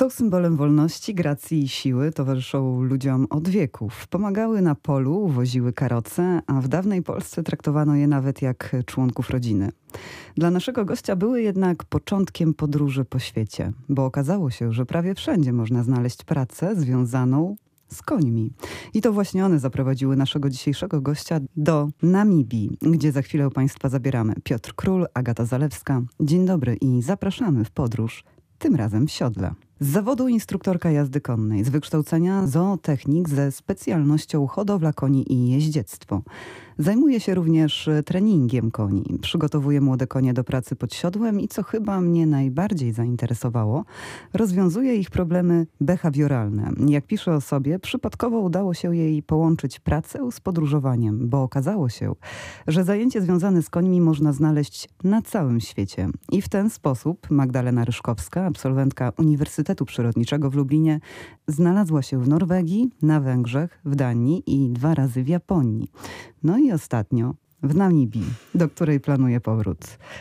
Są symbolem wolności, gracji i siły, towarzyszą ludziom od wieków. Pomagały na polu, woziły karoce, a w dawnej Polsce traktowano je nawet jak członków rodziny. Dla naszego gościa były jednak początkiem podróży po świecie, bo okazało się, że prawie wszędzie można znaleźć pracę związaną z końmi. I to właśnie one zaprowadziły naszego dzisiejszego gościa do Namibii, gdzie za chwilę Państwa zabieramy. Piotr Król, Agata Zalewska. Dzień dobry i zapraszamy w podróż, tym razem w siodle. Z zawodu instruktorka jazdy konnej, z wykształcenia zootechnik ze specjalnością hodowla koni i jeździectwo. Zajmuje się również treningiem koni. Przygotowuje młode konie do pracy pod siodłem i co chyba mnie najbardziej zainteresowało, rozwiązuje ich problemy behawioralne. Jak pisze o sobie, przypadkowo udało się jej połączyć pracę z podróżowaniem, bo okazało się, że zajęcie związane z końmi można znaleźć na całym świecie. I w ten sposób Magdalena Ryszkowska, absolwentka Uniwersytetu Przyrodniczego w Lublinie, znalazła się w Norwegii, na Węgrzech, w Danii i dwa razy w Japonii. No i ostatnio w Namibii, do której planuje powrót.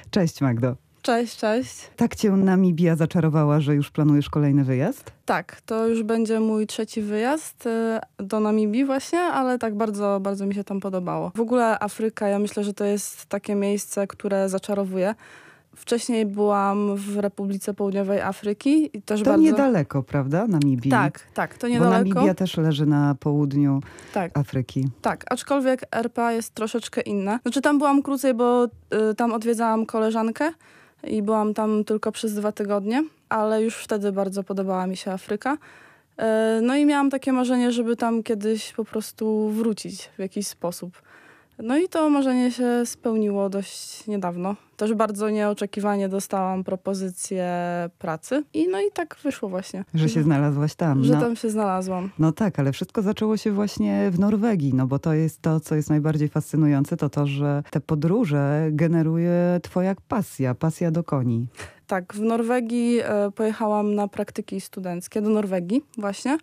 Cześć Magdo. Cześć, cześć. Tak cię Namibia zaczarowała, że już planujesz kolejny wyjazd? Tak, to już będzie mój trzeci wyjazd y, do Namibii właśnie, ale tak bardzo, bardzo mi się tam podobało. W ogóle Afryka, ja myślę, że to jest takie miejsce, które zaczarowuje. Wcześniej byłam w Republice Południowej Afryki i też to bardzo... niedaleko, prawda? Namibii. Tak, tak, to niedaleko. Bo Namibia też leży na południu tak. Afryki. Tak, aczkolwiek RPA jest troszeczkę inna. Znaczy tam byłam krócej, bo y, tam odwiedzałam koleżankę i byłam tam tylko przez dwa tygodnie, ale już wtedy bardzo podobała mi się Afryka. Y, no i miałam takie marzenie, żeby tam kiedyś po prostu wrócić w jakiś sposób. No i to marzenie się spełniło dość niedawno. Też bardzo nieoczekiwanie dostałam propozycję pracy i no i tak wyszło właśnie. Że się znalazłaś tam. Że no. tam się znalazłam. No tak, ale wszystko zaczęło się właśnie w Norwegii, no bo to jest to, co jest najbardziej fascynujące, to to, że te podróże generuje twoja pasja, pasja do koni. Tak, w Norwegii e, pojechałam na praktyki studenckie do Norwegii właśnie.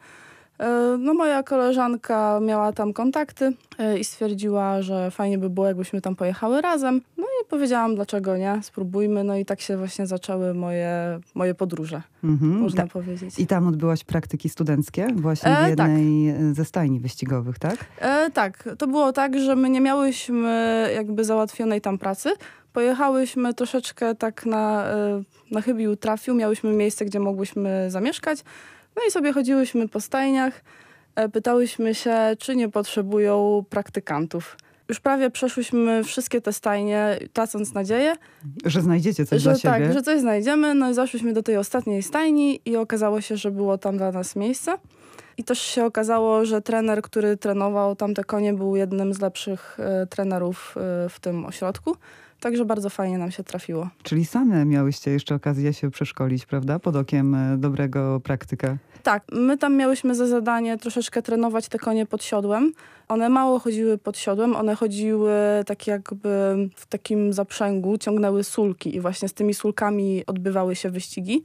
E, no moja koleżanka miała tam kontakty e, i stwierdziła, że fajnie by było, jakbyśmy tam pojechały razem. No i powiedziałam, dlaczego nie, spróbujmy. No i tak się właśnie zaczęły moje, moje podróże, mhm. można Ta powiedzieć. I tam odbyłaś praktyki studenckie właśnie w tak. jednej e, tak. ze stajni wyścigowych, tak? E, tak, to było tak, że my nie miałyśmy jakby załatwionej tam pracy. Pojechałyśmy troszeczkę tak na, na chybił trafił, miałyśmy miejsce, gdzie mogłyśmy zamieszkać. No i sobie chodziłyśmy po stajniach, e, pytałyśmy się, czy nie potrzebują praktykantów. Już prawie przeszłyśmy wszystkie te stajnie, tracąc nadzieję. Że znajdziecie coś że, dla siebie. Tak, że coś znajdziemy. No i zaszłyśmy do tej ostatniej stajni i okazało się, że było tam dla nas miejsce. I też się okazało, że trener, który trenował tamte konie, był jednym z lepszych e, trenerów e, w tym ośrodku. Także bardzo fajnie nam się trafiło. Czyli same miałyście jeszcze okazję się przeszkolić, prawda? Pod okiem e, dobrego praktyka. Tak, my tam miałyśmy za zadanie troszeczkę trenować te konie pod siodłem. One mało chodziły pod siodłem, one chodziły tak jakby w takim zaprzęgu, ciągnęły sulki i właśnie z tymi sulkami odbywały się wyścigi.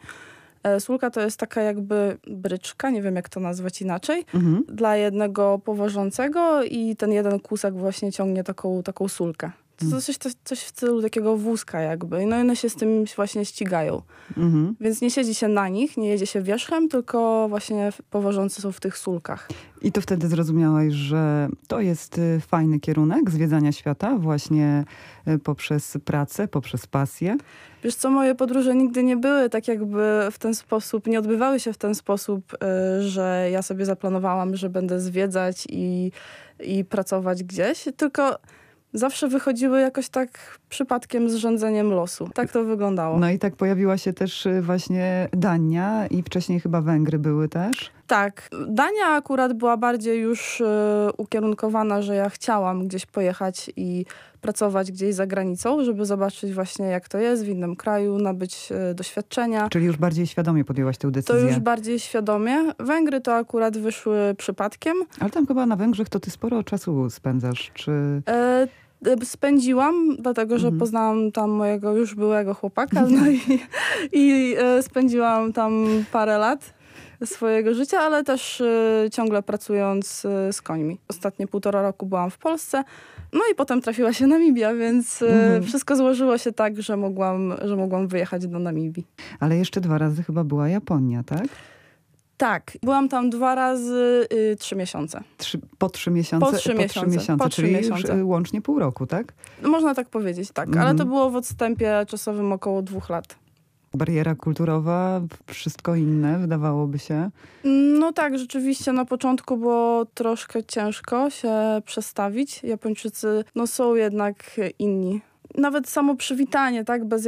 E, sulka to jest taka jakby bryczka, nie wiem jak to nazwać inaczej, mhm. dla jednego powożącego i ten jeden kłusek właśnie ciągnie taką, taką sulkę. To coś, coś, coś w stylu takiego wózka jakby. No i one się z tym właśnie ścigają. Mhm. Więc nie siedzi się na nich, nie jedzie się wierzchem, tylko właśnie powożący są w tych sulkach. I to wtedy zrozumiałaś, że to jest y, fajny kierunek zwiedzania świata właśnie y, poprzez pracę, poprzez pasję? Wiesz co, moje podróże nigdy nie były tak jakby w ten sposób, nie odbywały się w ten sposób, y, że ja sobie zaplanowałam, że będę zwiedzać i, i pracować gdzieś, tylko zawsze wychodziły jakoś tak przypadkiem z rządzeniem losu. Tak to wyglądało. No i tak pojawiła się też y, właśnie Dania i wcześniej chyba Węgry były też. Tak. Dania akurat była bardziej już y, ukierunkowana, że ja chciałam gdzieś pojechać i pracować gdzieś za granicą, żeby zobaczyć właśnie jak to jest w innym kraju, nabyć y, doświadczenia. Czyli już bardziej świadomie podjęłaś tę decyzję. To już bardziej świadomie. Węgry to akurat wyszły przypadkiem. Ale tam chyba na Węgrzech to ty sporo czasu spędzasz, czy... E spędziłam, dlatego że mhm. poznałam tam mojego już byłego chłopaka no i, i e, spędziłam tam parę lat swojego życia, ale też e, ciągle pracując z końmi. Ostatnie półtora roku byłam w Polsce, no i potem trafiła się Namibia, więc mhm. wszystko złożyło się tak, że mogłam, że mogłam wyjechać do Namibii. Ale jeszcze dwa razy chyba była Japonia, tak? Tak, byłam tam dwa razy y, trzy miesiące. Trzy, po trzy miesiące? Po trzy miesiące. Po miesiące, po czyli miesiące. już łącznie pół roku, tak? Można tak powiedzieć, tak. Ale to było w odstępie czasowym około dwóch lat. Bariera kulturowa, wszystko inne, wydawałoby się. No tak, rzeczywiście na początku było troszkę ciężko się przestawić. Japończycy no, są jednak inni. Nawet samo przywitanie, tak, bez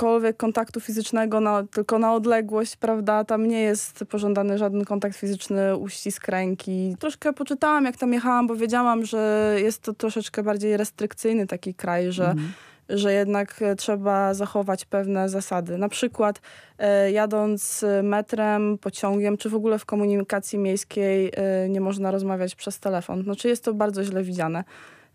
jakiegokolwiek kontaktu fizycznego, na, tylko na odległość, prawda? Tam nie jest pożądany żaden kontakt fizyczny, uścisk ręki. Troszkę poczytałam, jak tam jechałam, bo wiedziałam, że jest to troszeczkę bardziej restrykcyjny taki kraj, że mhm że jednak e, trzeba zachować pewne zasady. Na przykład e, jadąc metrem, pociągiem, czy w ogóle w komunikacji miejskiej e, nie można rozmawiać przez telefon. Znaczy jest to bardzo źle widziane.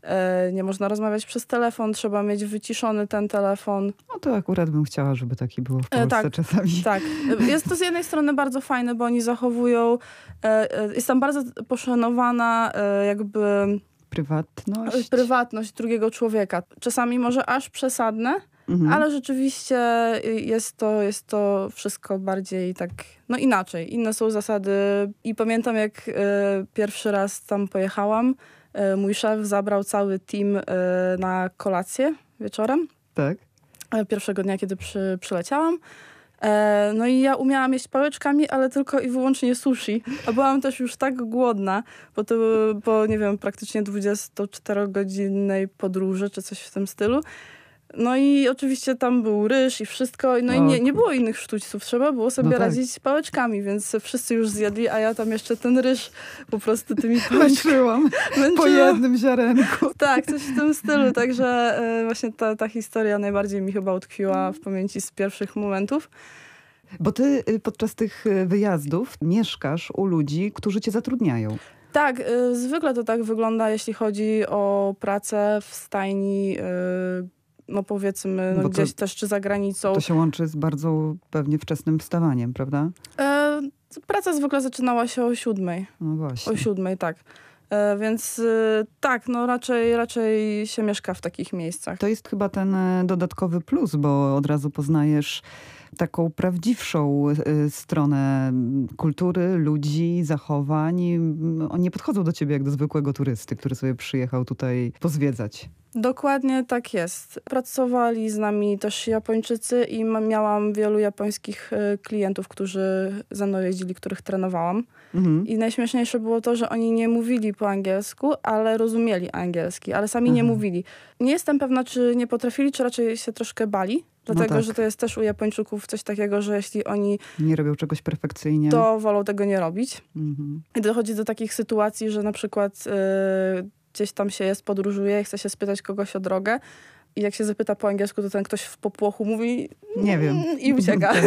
E, nie można rozmawiać przez telefon, trzeba mieć wyciszony ten telefon. No to akurat bym chciała, żeby taki było w e, Polsce tak, czasami. Tak. Jest to z jednej strony bardzo fajne, bo oni zachowują, e, jest tam bardzo poszanowana jakby prywatność. Prywatność drugiego człowieka. Czasami może aż przesadne, mhm. ale rzeczywiście jest to, jest to wszystko bardziej tak, no inaczej. Inne są zasady. I pamiętam, jak y, pierwszy raz tam pojechałam, mój szef zabrał cały team y, na kolację wieczorem. Tak. Pierwszego dnia, kiedy przy, przyleciałam. E, no i ja umiałam jeść pałeczkami, ale tylko i wyłącznie sushi. A byłam też już tak głodna, bo to po, nie wiem, praktycznie 24-godzinnej podróży, czy coś w tym stylu. No i oczywiście tam był ryż i wszystko. No i nie, nie było innych sztućców. Trzeba było sobie no tak. radzić pałeczkami, więc wszyscy już zjedli, a ja tam jeszcze ten ryż po prostu tymi pałeczkami. Męczyłam po jednym ziarenku. Tak, coś w tym stylu. Także e, właśnie ta, ta historia najbardziej mi chyba utkwiła w pamięci z pierwszych momentów. Bo ty y, podczas tych y, wyjazdów mieszkasz u ludzi, którzy cię zatrudniają. Tak, y, zwykle to tak wygląda, jeśli chodzi o pracę w stajni no powiedzmy no gdzieś to, też czy za granicą. To się łączy z bardzo pewnie wczesnym wstawaniem, prawda? E, praca zwykle zaczynała się o siódmej. No właśnie. O siódmej, tak. E, więc y, tak, no raczej, raczej się mieszka w takich miejscach. To jest chyba ten e, dodatkowy plus, bo od razu poznajesz taką prawdziwszą y, stronę kultury, ludzi, zachowań. Oni nie podchodzą do ciebie jak do zwykłego turysty, który sobie przyjechał tutaj pozwiedzać. Dokładnie tak jest. Pracowali z nami też Japończycy i miałam wielu japońskich y, klientów, którzy ze mną jeździli, których trenowałam. Mhm. I najśmieszniejsze było to, że oni nie mówili po angielsku, ale rozumieli angielski, ale sami nie mówili. Nie jestem pewna, czy nie potrafili, czy raczej się troszkę bali, Dlatego, no tak. że to jest też u Japończyków coś takiego, że jeśli oni... Nie robią czegoś perfekcyjnie. To wolą tego nie robić. Mhm. I dochodzi do takich sytuacji, że na przykład y, gdzieś tam się jest, podróżuje i chce się spytać kogoś o drogę. I jak się zapyta po angielsku, to ten ktoś w popłochu mówi... Nie wiem. I ucieka.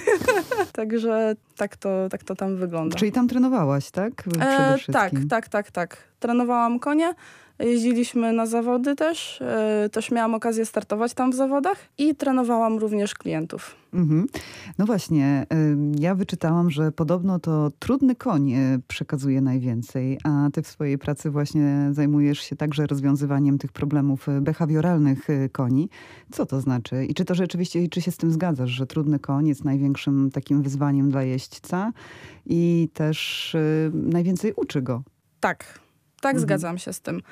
Także tak to, tak to tam wygląda. Czyli tam trenowałaś, tak? E, tak, tak, tak, tak. Trenowałam konie. Jeździliśmy na zawody też. E, też miałam okazję startować tam w zawodach i trenowałam również klientów. Mhm. No właśnie, ja wyczytałam, że podobno to trudny koń e, przekazuje najwięcej, a ty w swojej pracy właśnie zajmujesz się także rozwiązywaniem tych problemów e, behawioralnych koni. Co to znaczy? I czy to rzeczywiście, czy się z tym zgadzasz, że trudny koń jest największym takim wyzwaniem dla jeźdźca i też najwięcej uczy go? Tak, tak, mhm. zgadzam się z tym.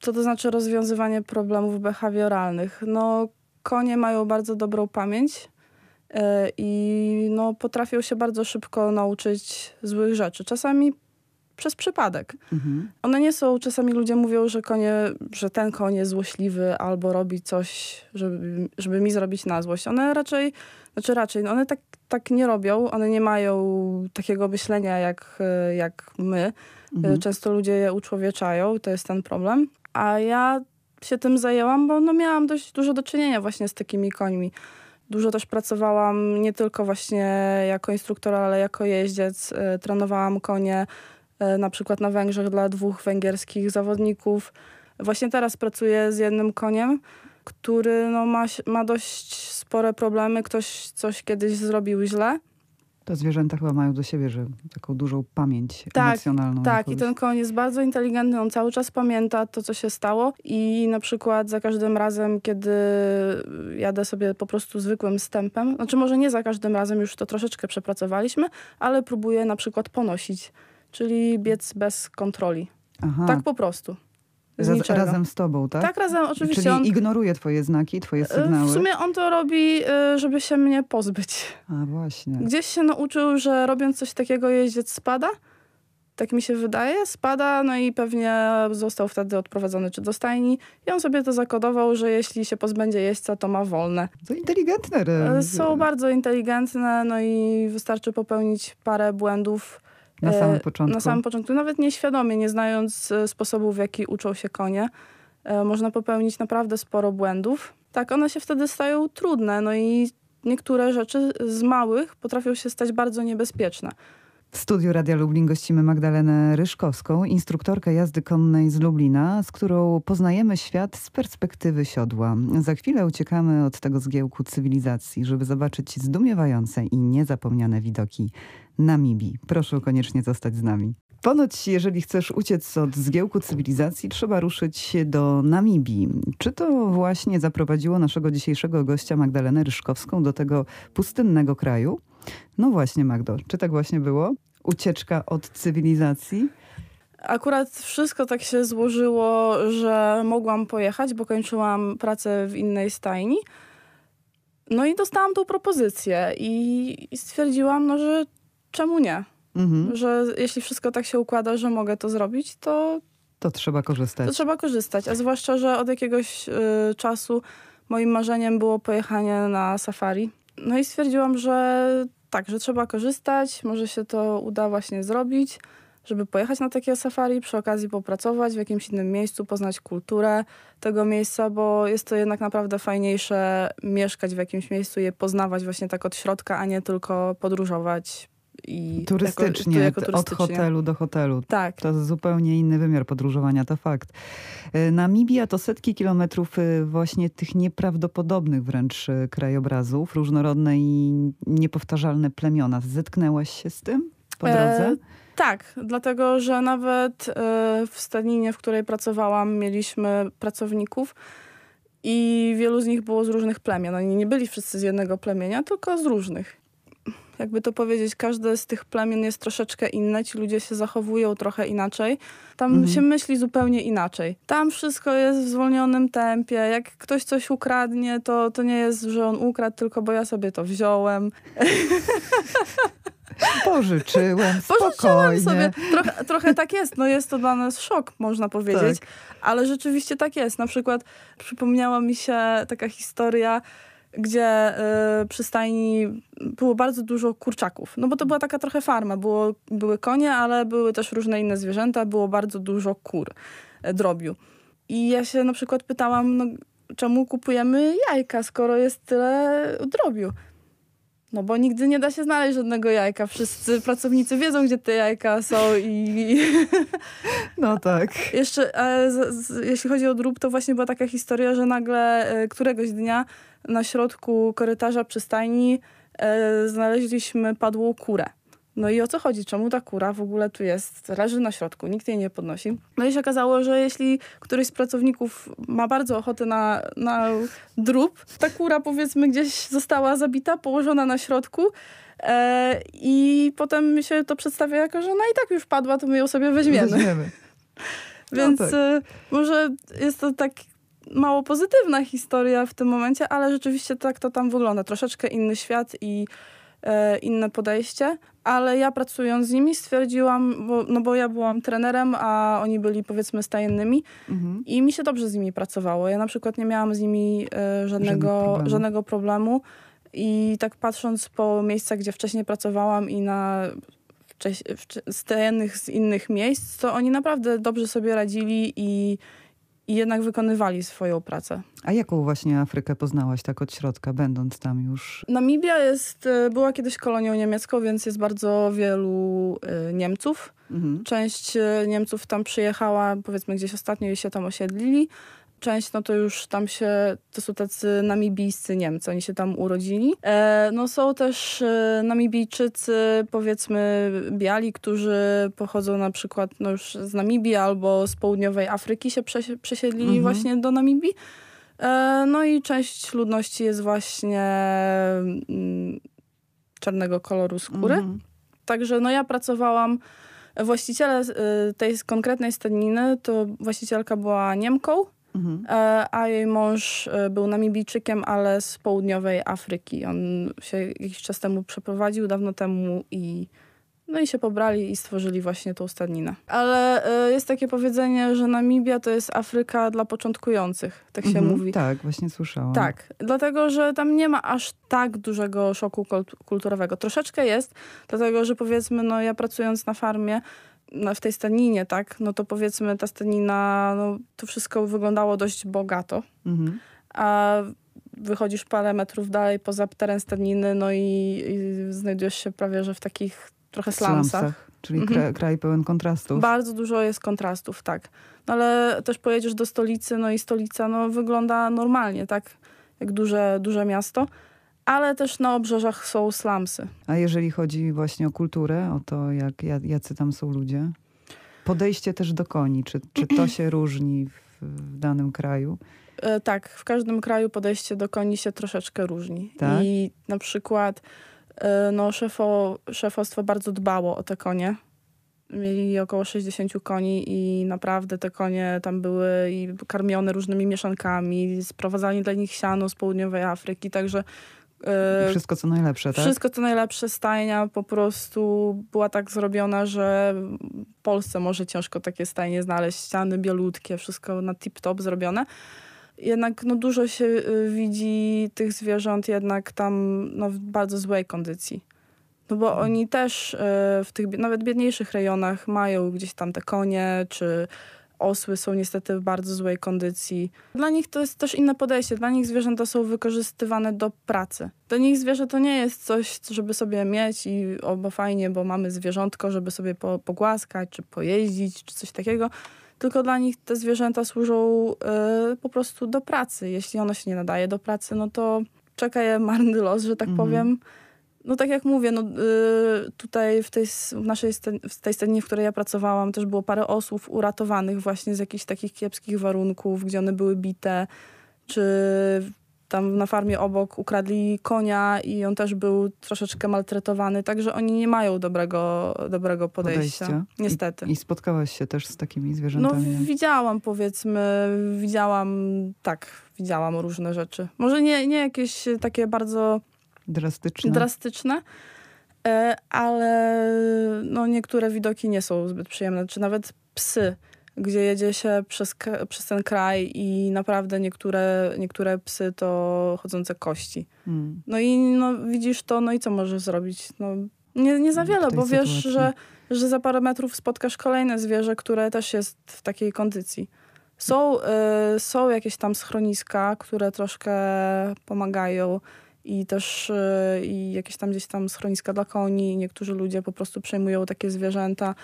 Co to znaczy rozwiązywanie problemów behawioralnych? No, konie mają bardzo dobrą pamięć yy, i no, potrafią się bardzo szybko nauczyć złych rzeczy. Czasami przez przypadek. Mhm. One nie są, czasami ludzie mówią, że konie, że ten koń jest złośliwy albo robi coś, żeby, żeby mi zrobić na złość. One raczej, znaczy raczej, no one tak, tak nie robią, one nie mają takiego myślenia jak, jak my. Mhm. Często ludzie je uczłowieczają, to jest ten problem. A ja się tym zajęłam, bo no miałam dość dużo do czynienia właśnie z takimi końmi. Dużo też pracowałam nie tylko właśnie jako instruktor, ale jako jeździec. Y, trenowałam konie y, na przykład na Węgrzech dla dwóch węgierskich zawodników. Właśnie teraz pracuję z jednym koniem, który no ma, ma dość spore problemy. Ktoś coś kiedyś zrobił źle To zwierzęta chyba mają do siebie, że taką dużą pamięć tak, emocjonalną. Tak, jakąś. i ten koń jest bardzo inteligentny, on cały czas pamięta to, co się stało i na przykład za każdym razem, kiedy jadę sobie po prostu zwykłym stępem, znaczy może nie za każdym razem, już to troszeczkę przepracowaliśmy, ale próbuję na przykład ponosić, czyli biec bez kontroli. Aha. Tak po prostu. Raz, razem z tobą, tak? Tak, razem oczywiście. Czyli on, ignoruje twoje znaki, twoje sygnały. W sumie on to robi, y, żeby się mnie pozbyć. A właśnie. Gdzieś się nauczył, że robiąc coś takiego jeździec spada. Tak mi się wydaje, spada, no i pewnie został wtedy odprowadzony czy do stajni. I on sobie to zakodował, że jeśli się pozbędzie jeźdźca, to ma wolne. To inteligentne. Y, są bardzo inteligentne, no i wystarczy popełnić parę błędów na samym e, początku. Na samym początku, nawet nieświadomie, nie znając e, sposobów, w jaki uczą się konie, e, można popełnić naprawdę sporo błędów. Tak, one się wtedy stają trudne, no i niektóre rzeczy z małych potrafią się stać bardzo niebezpieczne. W studiu Radia Lublin gościmy Magdalenę Ryszkowską, instruktorkę jazdy konnej z Lublina, z którą poznajemy świat z perspektywy siodła. Za chwilę uciekamy od tego zgiełku cywilizacji, żeby zobaczyć zdumiewające i niezapomniane widoki Namibii. Proszę koniecznie zostać z nami. Ponoć, jeżeli chcesz uciec od zgiełku cywilizacji, trzeba ruszyć do Namibii. Czy to właśnie zaprowadziło naszego dzisiejszego gościa Magdalenę Ryszkowską do tego pustynnego kraju? No właśnie, Magdo, czy tak właśnie było? Ucieczka od cywilizacji? Akurat wszystko tak się złożyło, że mogłam pojechać, bo kończyłam pracę w innej stajni. No i dostałam tą propozycję i, stwierdziłam, no, że czemu nie? Mhm. Że jeśli wszystko tak się układa, że mogę to zrobić, to. To trzeba korzystać. To trzeba korzystać. A zwłaszcza, że od jakiegoś y, czasu moim marzeniem było pojechanie na safari. No i stwierdziłam, że tak, że trzeba korzystać, może się to uda właśnie zrobić, żeby pojechać na takie safari, przy okazji popracować w jakimś innym miejscu, poznać kulturę tego miejsca, bo jest to jednak naprawdę fajniejsze mieszkać w jakimś miejscu je poznawać właśnie tak od środka, a nie tylko podróżować i turystycznie, jako, jako turystycznie, od hotelu do hotelu. Tak. To zupełnie inny wymiar podróżowania, to fakt. E, Namibia to setki kilometrów e, właśnie tych nieprawdopodobnych wręcz e, krajobrazów, różnorodne i niepowtarzalne plemiona. Zetknęłaś się z tym po drodze? E, tak, dlatego że nawet w stadninie, w której pracowałam, mieliśmy pracowników i wielu z nich było z różnych plemion. Oni nie byli wszyscy z jednego plemienia, tylko z różnych jakby to powiedzieć, każde z tych plemion jest troszeczkę inne, ci ludzie się zachowują trochę inaczej. Tam mhm. się myśli zupełnie inaczej. Tam wszystko jest w zwolnionym tempie. Jak ktoś coś ukradnie, to, to nie jest, że on ukradł, tylko bo ja sobie to wziąłem. Pożyczyłem, spokojnie. sobie. Trochę, trochę tak jest. No jest to dla nas szok, można powiedzieć. Tak. Ale rzeczywiście tak jest. Na przykład przypomniała mi się taka historia, gdzie y, przy stajni było bardzo dużo kurczaków. No bo to była taka trochę farma. Było, były konie, ale były też różne inne zwierzęta. Było bardzo dużo kur, y, drobiu. I ja się na przykład pytałam, no, czemu kupujemy jajka, skoro jest tyle drobiu? No bo nigdy nie da się znaleźć żadnego jajka. Wszyscy pracownicy wiedzą, gdzie te jajka są i... No tak. Jeszcze, z, z, jeśli chodzi o drób, to właśnie była taka historia, że nagle y, któregoś dnia na środku korytarza przystajni e, znaleźliśmy padłą kurę. No i o co chodzi? Czemu ta kura w ogóle tu jest? Leży na środku, nikt jej nie podnosi. No i się okazało, że jeśli któryś z pracowników ma bardzo ochotę na, na drób, ta kura powiedzmy gdzieś została zabita, położona na środku e, i potem się to przedstawia jako, że no i tak już padła, to my ją sobie weźmiemy. weźmiemy. Więc no tak. E, może jest to tak mało pozytywna historia w tym momencie, ale rzeczywiście tak to tam wygląda. Troszeczkę inny świat i e, inne podejście, ale ja pracując z nimi stwierdziłam, bo, no bo ja byłam trenerem, a oni byli powiedzmy stajennymi mhm. i mi się dobrze z nimi pracowało. Ja na przykład nie miałam z nimi e, żadnego, problemu. żadnego problemu i tak patrząc po miejscach, gdzie wcześniej pracowałam i na stajennych z innych miejsc, to oni naprawdę dobrze sobie radzili i i jednak wykonywali swoją pracę. A jaką właśnie Afrykę poznałaś tak od środka, będąc tam już? Namibia jest, e, była kiedyś kolonią niemiecką, więc jest bardzo wielu y, Niemców. Mhm. Część e, Niemców tam przyjechała, powiedzmy gdzieś ostatnio i się tam osiedlili. Część, no to już tam się, to są tacy namibijscy Niemcy, oni się tam urodzili. E, no są też e, namibijczycy, powiedzmy biali, którzy pochodzą na przykład no już z Namibii albo z południowej Afryki się przesiedlili mhm. właśnie do Namibii. E, no i część ludności jest właśnie mm, czarnego koloru skóry. Mhm. Także no ja pracowałam Właściciele y, tej konkretnej stadniny to właścicielka była Niemką, mhm. E, a jej mąż y, był Namibijczykiem, ale z południowej Afryki. On się jakiś czas temu przeprowadził, dawno temu i no i się pobrali i stworzyli właśnie tą stadninę. Ale y, jest takie powiedzenie, że Namibia to jest Afryka dla początkujących, tak się mhm, mówi. Tak, właśnie słyszałam. Tak, dlatego, że tam nie ma aż tak dużego szoku kulturowego. Troszeczkę jest, dlatego, że powiedzmy, no ja pracując na farmie, no, w tej stadninie, tak, no to powiedzmy ta stadnina, no to wszystko wyglądało dość bogato. Mhm. A wychodzisz parę metrów dalej poza teren stadniny, no i, i znajdujesz się prawie, że w takich trochę slumsach. slumsach czyli mhm. kraj, kraj pełen kontrastów. Bardzo dużo jest kontrastów, tak. No ale też pojedziesz do stolicy, no i stolica no, wygląda normalnie, tak, jak duże, duże miasto. Ale też na obrzeżach są slumsy. A jeżeli chodzi właśnie o kulturę, o to, jak, jacy tam są ludzie? Podejście też do koni, czy, czy to się różni w, w danym kraju? E, tak, w każdym kraju podejście do koni się troszeczkę różni. Tak? I na przykład E, no, szefo, szefostwo bardzo dbało o te konie. Mieli około 60 koni i naprawdę te konie tam były i karmione różnymi mieszankami, sprowadzali dla nich siano z południowej Afryki, także wszystko co najlepsze, tak? Wszystko co najlepsze. Stajnia po prostu była tak zrobiona, że w Polsce może ciężko takie stajnie znaleźć. Ściany bielutkie, wszystko na tip-top zrobione jednak no, dużo się y, widzi tych zwierząt jednak tam no, w bardzo złej kondycji. No bo oni też y, w tych nawet biedniejszych rejonach mają gdzieś tam te konie, czy osły są niestety w bardzo złej kondycji. Dla nich to jest też inne podejście. Dla nich zwierzęta są wykorzystywane do pracy. Dla nich zwierzę to nie jest coś, żeby sobie mieć i obo fajnie, bo mamy zwierzątko, żeby sobie po, pogłaskać, czy pojeździć, czy coś takiego tylko dla nich te zwierzęta służą y, po prostu do pracy. Jeśli ono się nie nadaje do pracy, no to czeka je marny los, że tak mhm. powiem. No tak jak mówię, no, y, tutaj w tej, w naszej w tej scenie, w której ja pracowałam, też było parę osób uratowanych właśnie z jakichś takich kiepskich warunków, gdzie one były bite, czy tam na farmie obok ukradli konia i on też był troszeczkę maltretowany, także oni nie mają dobrego, dobrego podejścia. podejścia. Niestety. I, I, spotkałaś się też z takimi zwierzętami? No widziałam powiedzmy, widziałam, tak, widziałam różne rzeczy. Może nie, nie jakieś takie bardzo drastyczne, drastyczne e, ale no, niektóre widoki nie są zbyt przyjemne, czy nawet psy gdzie jedzie się przez, przez ten kraj i naprawdę niektóre, niektóre psy to chodzące kości. Hmm. No i no, widzisz to, no i co możesz zrobić? No, nie, nie za wiele, bo wiesz, że, że za parę metrów spotkasz kolejne zwierzę, które też jest w takiej kondycji. Są, y, są jakieś tam schroniska, które troszkę pomagają i też y, i jakieś tam gdzieś tam schroniska dla koni. Niektórzy ludzie po prostu przejmują takie zwierzęta.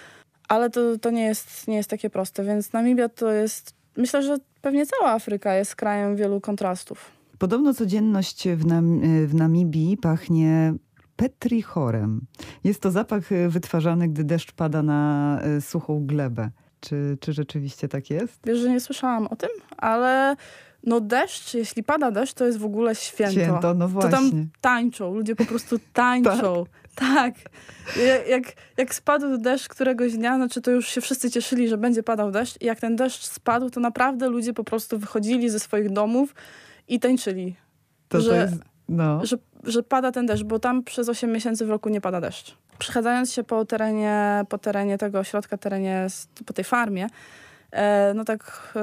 Ale to, to nie, jest, nie jest takie proste, więc Namibia to jest, myślę, że pewnie cała Afryka jest krajem wielu kontrastów. Podobno codzienność w, Nam w Namibii pachnie petrichorem. Jest to zapach wytwarzany, gdy deszcz pada na e, suchą glebę. Czy, czy rzeczywiście tak jest? Wiesz, że nie słyszałam o tym, ale no deszcz, jeśli pada deszcz, to jest w ogóle święto. Święto, no właśnie. To tam tańczą, ludzie po prostu tańczą. tak. Jak, jak spadł deszcz któregoś dnia, znaczy to już się wszyscy cieszyli, że będzie padał deszcz i jak ten deszcz spadł, to naprawdę ludzie po prostu wychodzili ze swoich domów i tańczyli. To, że, to jest, no. że, że pada ten deszcz, bo tam przez 8 miesięcy w roku nie pada deszcz. Przechadzając się po terenie, po terenie tego ośrodka, terenie, po tej farmie, no tak e,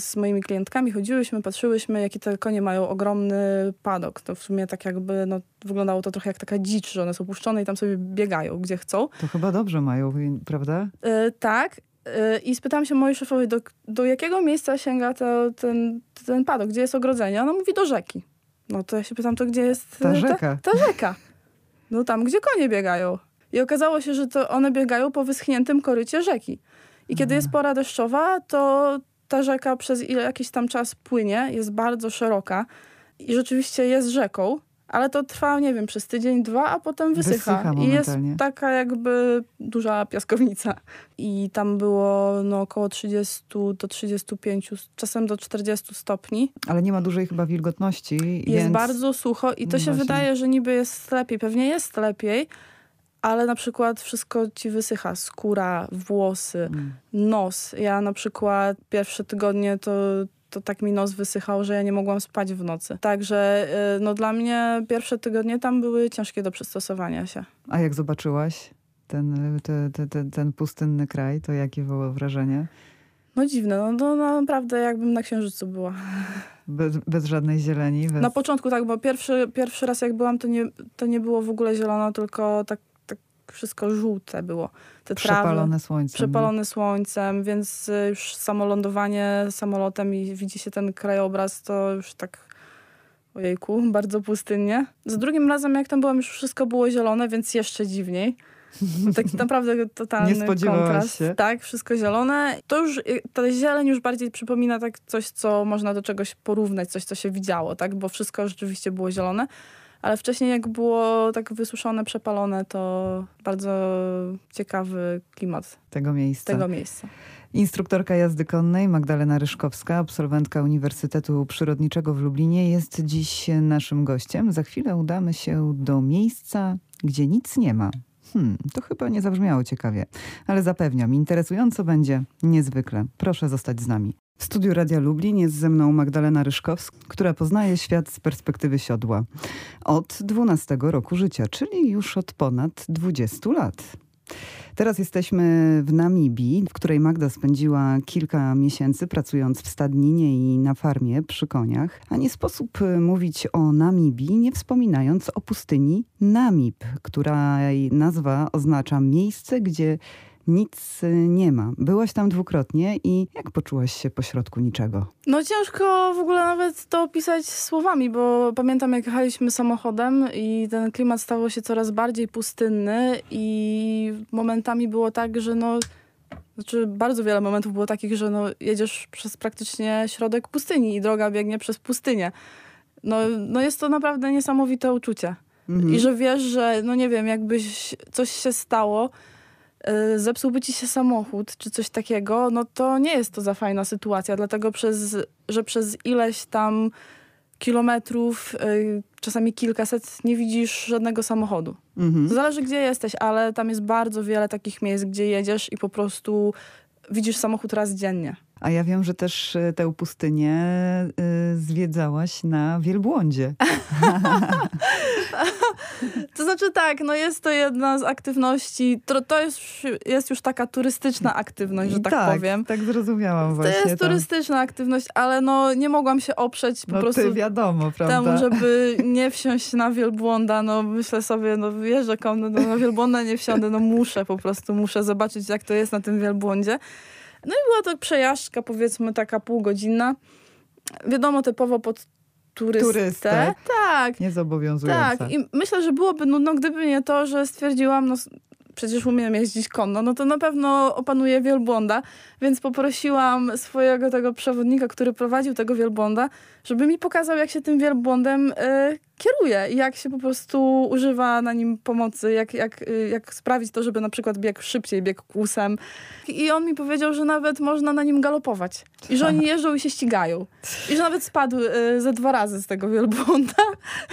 z moimi klientkami chodziłyśmy, patrzyłyśmy, jakie te konie mają ogromny padok. To w sumie tak jakby, no, wyglądało to trochę jak taka dzicz, że one są puszczone i tam sobie biegają, gdzie chcą. To chyba dobrze mają, prawda? E, tak. I spytałam się mojej szefowej, do, do jakiego miejsca sięga to, ten, ten padok, gdzie jest ogrodzenie? Ona mówi do rzeki. No to ja się pytam, to gdzie jest ta rzeka? Ta, ta rzeka. No tam, gdzie konie biegają. I okazało się, że to one biegają po wyschniętym korycie rzeki. I kiedy jest pora deszczowa, to ta rzeka przez ile jakiś tam czas płynie, jest bardzo szeroka i rzeczywiście jest rzeką, ale to trwa, nie wiem, przez tydzień, dwa, a potem wysycha. Wysycha I jest taka jakby duża piaskownica. I tam było no, około 30 do 35, czasem do 40 stopni. Ale nie ma dużej chyba wilgotności. Jest więc... bardzo sucho i to się właśnie. wydaje, że niby jest lepiej. Pewnie jest lepiej, ale na przykład wszystko ci wysycha. Skóra, włosy, Mm. nos. Ja na przykład pierwsze tygodnie to, to tak mi nos wysychał, że ja nie mogłam spać w nocy. Także y, no, dla mnie pierwsze tygodnie tam były ciężkie do przystosowania się. A jak zobaczyłaś ten, te, te, te, ten pustynny kraj, to jakie było wrażenie? No dziwne, no, no naprawdę jakbym na księżycu była. Bez, bez żadnej zieleni? Bez... Na początku tak, bo pierwszy, pierwszy raz jak byłam, to nie, to nie było w ogóle zielono, tylko tak, tak wszystko żółte było. Te trawy. Przepalone słońcem. przepalone słońcem, więc y, już samo lądowanie samolotem i widzi się ten krajobraz, to już tak ojejku, bardzo pustynnie. Za drugim razem, jak tam byłam, już wszystko było zielone, więc jeszcze dziwniej. Taki naprawdę totalny kontrast. się? Tak, wszystko zielone. To już, y, ta zieleń już bardziej przypomina tak coś, co można do czegoś porównać, coś, co się widziało, tak? Bo wszystko rzeczywiście było zielone. Ale wcześniej jak było tak wysuszone, przepalone, to bardzo ciekawy klimat Tego miejsca. tego miejsca. Instruktorka jazdy konnej Magdalena Ryszkowska, absolwentka Uniwersytetu Przyrodniczego w Lublinie, jest dziś naszym gościem. Za chwilę udamy się do miejsca, gdzie nic nie ma. Hmm, to chyba nie zabrzmiało ciekawie, ale zapewniam, interesująco będzie niezwykle. Proszę zostać z nami. W studiu Radia Lublin jest ze mną Magdalena Ryszkowska, która poznaje świat z perspektywy siodła. Od 12 roku życia, czyli już od ponad 20 lat. Teraz jesteśmy w Namibii, w której Magda spędziła kilka miesięcy pracując w stadninie i na farmie przy koniach. A nie sposób y, mówić o Namibii, nie wspominając o pustyni Namib, której nazwa oznacza miejsce, gdzie nic y, nie ma. Byłaś tam dwukrotnie i jak poczułaś się pośrodku niczego? No ciężko w ogóle nawet to opisać słowami, bo pamiętam jak jechaliśmy samochodem i ten klimat stawał się coraz bardziej pustynny i momentami było tak, że no znaczy bardzo wiele momentów było takich, że no jedziesz przez praktycznie środek pustyni i droga biegnie przez pustynię. No, no jest to naprawdę niesamowite uczucie. Mhm. I że wiesz, że no nie wiem, jakbyś coś się stało, zepsułby ci się samochód czy coś takiego, no to nie jest to za fajna sytuacja, dlatego przez, że przez ileś tam kilometrów, y, czasami kilkaset, nie widzisz żadnego samochodu. Mhm. Zależy gdzie jesteś, ale tam jest bardzo wiele takich miejsc, gdzie jedziesz i po prostu widzisz samochód raz dziennie. A ja wiem, że też y, tę pustynię y, zwiedzałaś na wielbłądzie. To znaczy tak, no jest to jedna z aktywności, to, to jest, jest już taka turystyczna aktywność, że tak, powiem. Tak zrozumiałam właśnie. To jest tam. turystyczna aktywność, ale no nie mogłam się oprzeć po No prostu ty wiadomo, prawda? temu, żeby nie wsiąść na wielbłąda. No myślę sobie, no jeżdżę konno, no na wielbłąda nie wsiądę, no muszę po prostu, muszę zobaczyć jak to jest na tym wielbłądzie. No i była to przejażdżka powiedzmy taka półgodzinna. Wiadomo typowo pod turystę. Turystę. Tak, Niezobowiązująca. tak. I myślę, że byłoby nudno, gdyby nie to, że stwierdziłam, no przecież umiem jeździć konno, no to na pewno opanuję wielbłąda, więc poprosiłam swojego tego przewodnika, który prowadził tego wielbłąda, żeby mi pokazał, jak się tym wielbłądem y, kieruje i jak się po prostu używa na nim pomocy, jak, jak, y, jak sprawić to, żeby na przykład biegł szybciej, biegł kłusem. I on mi powiedział, że nawet można na nim galopować i że oni jeżdżą i się ścigają. I że nawet spadł y, ze dwa razy z tego wielbłąda.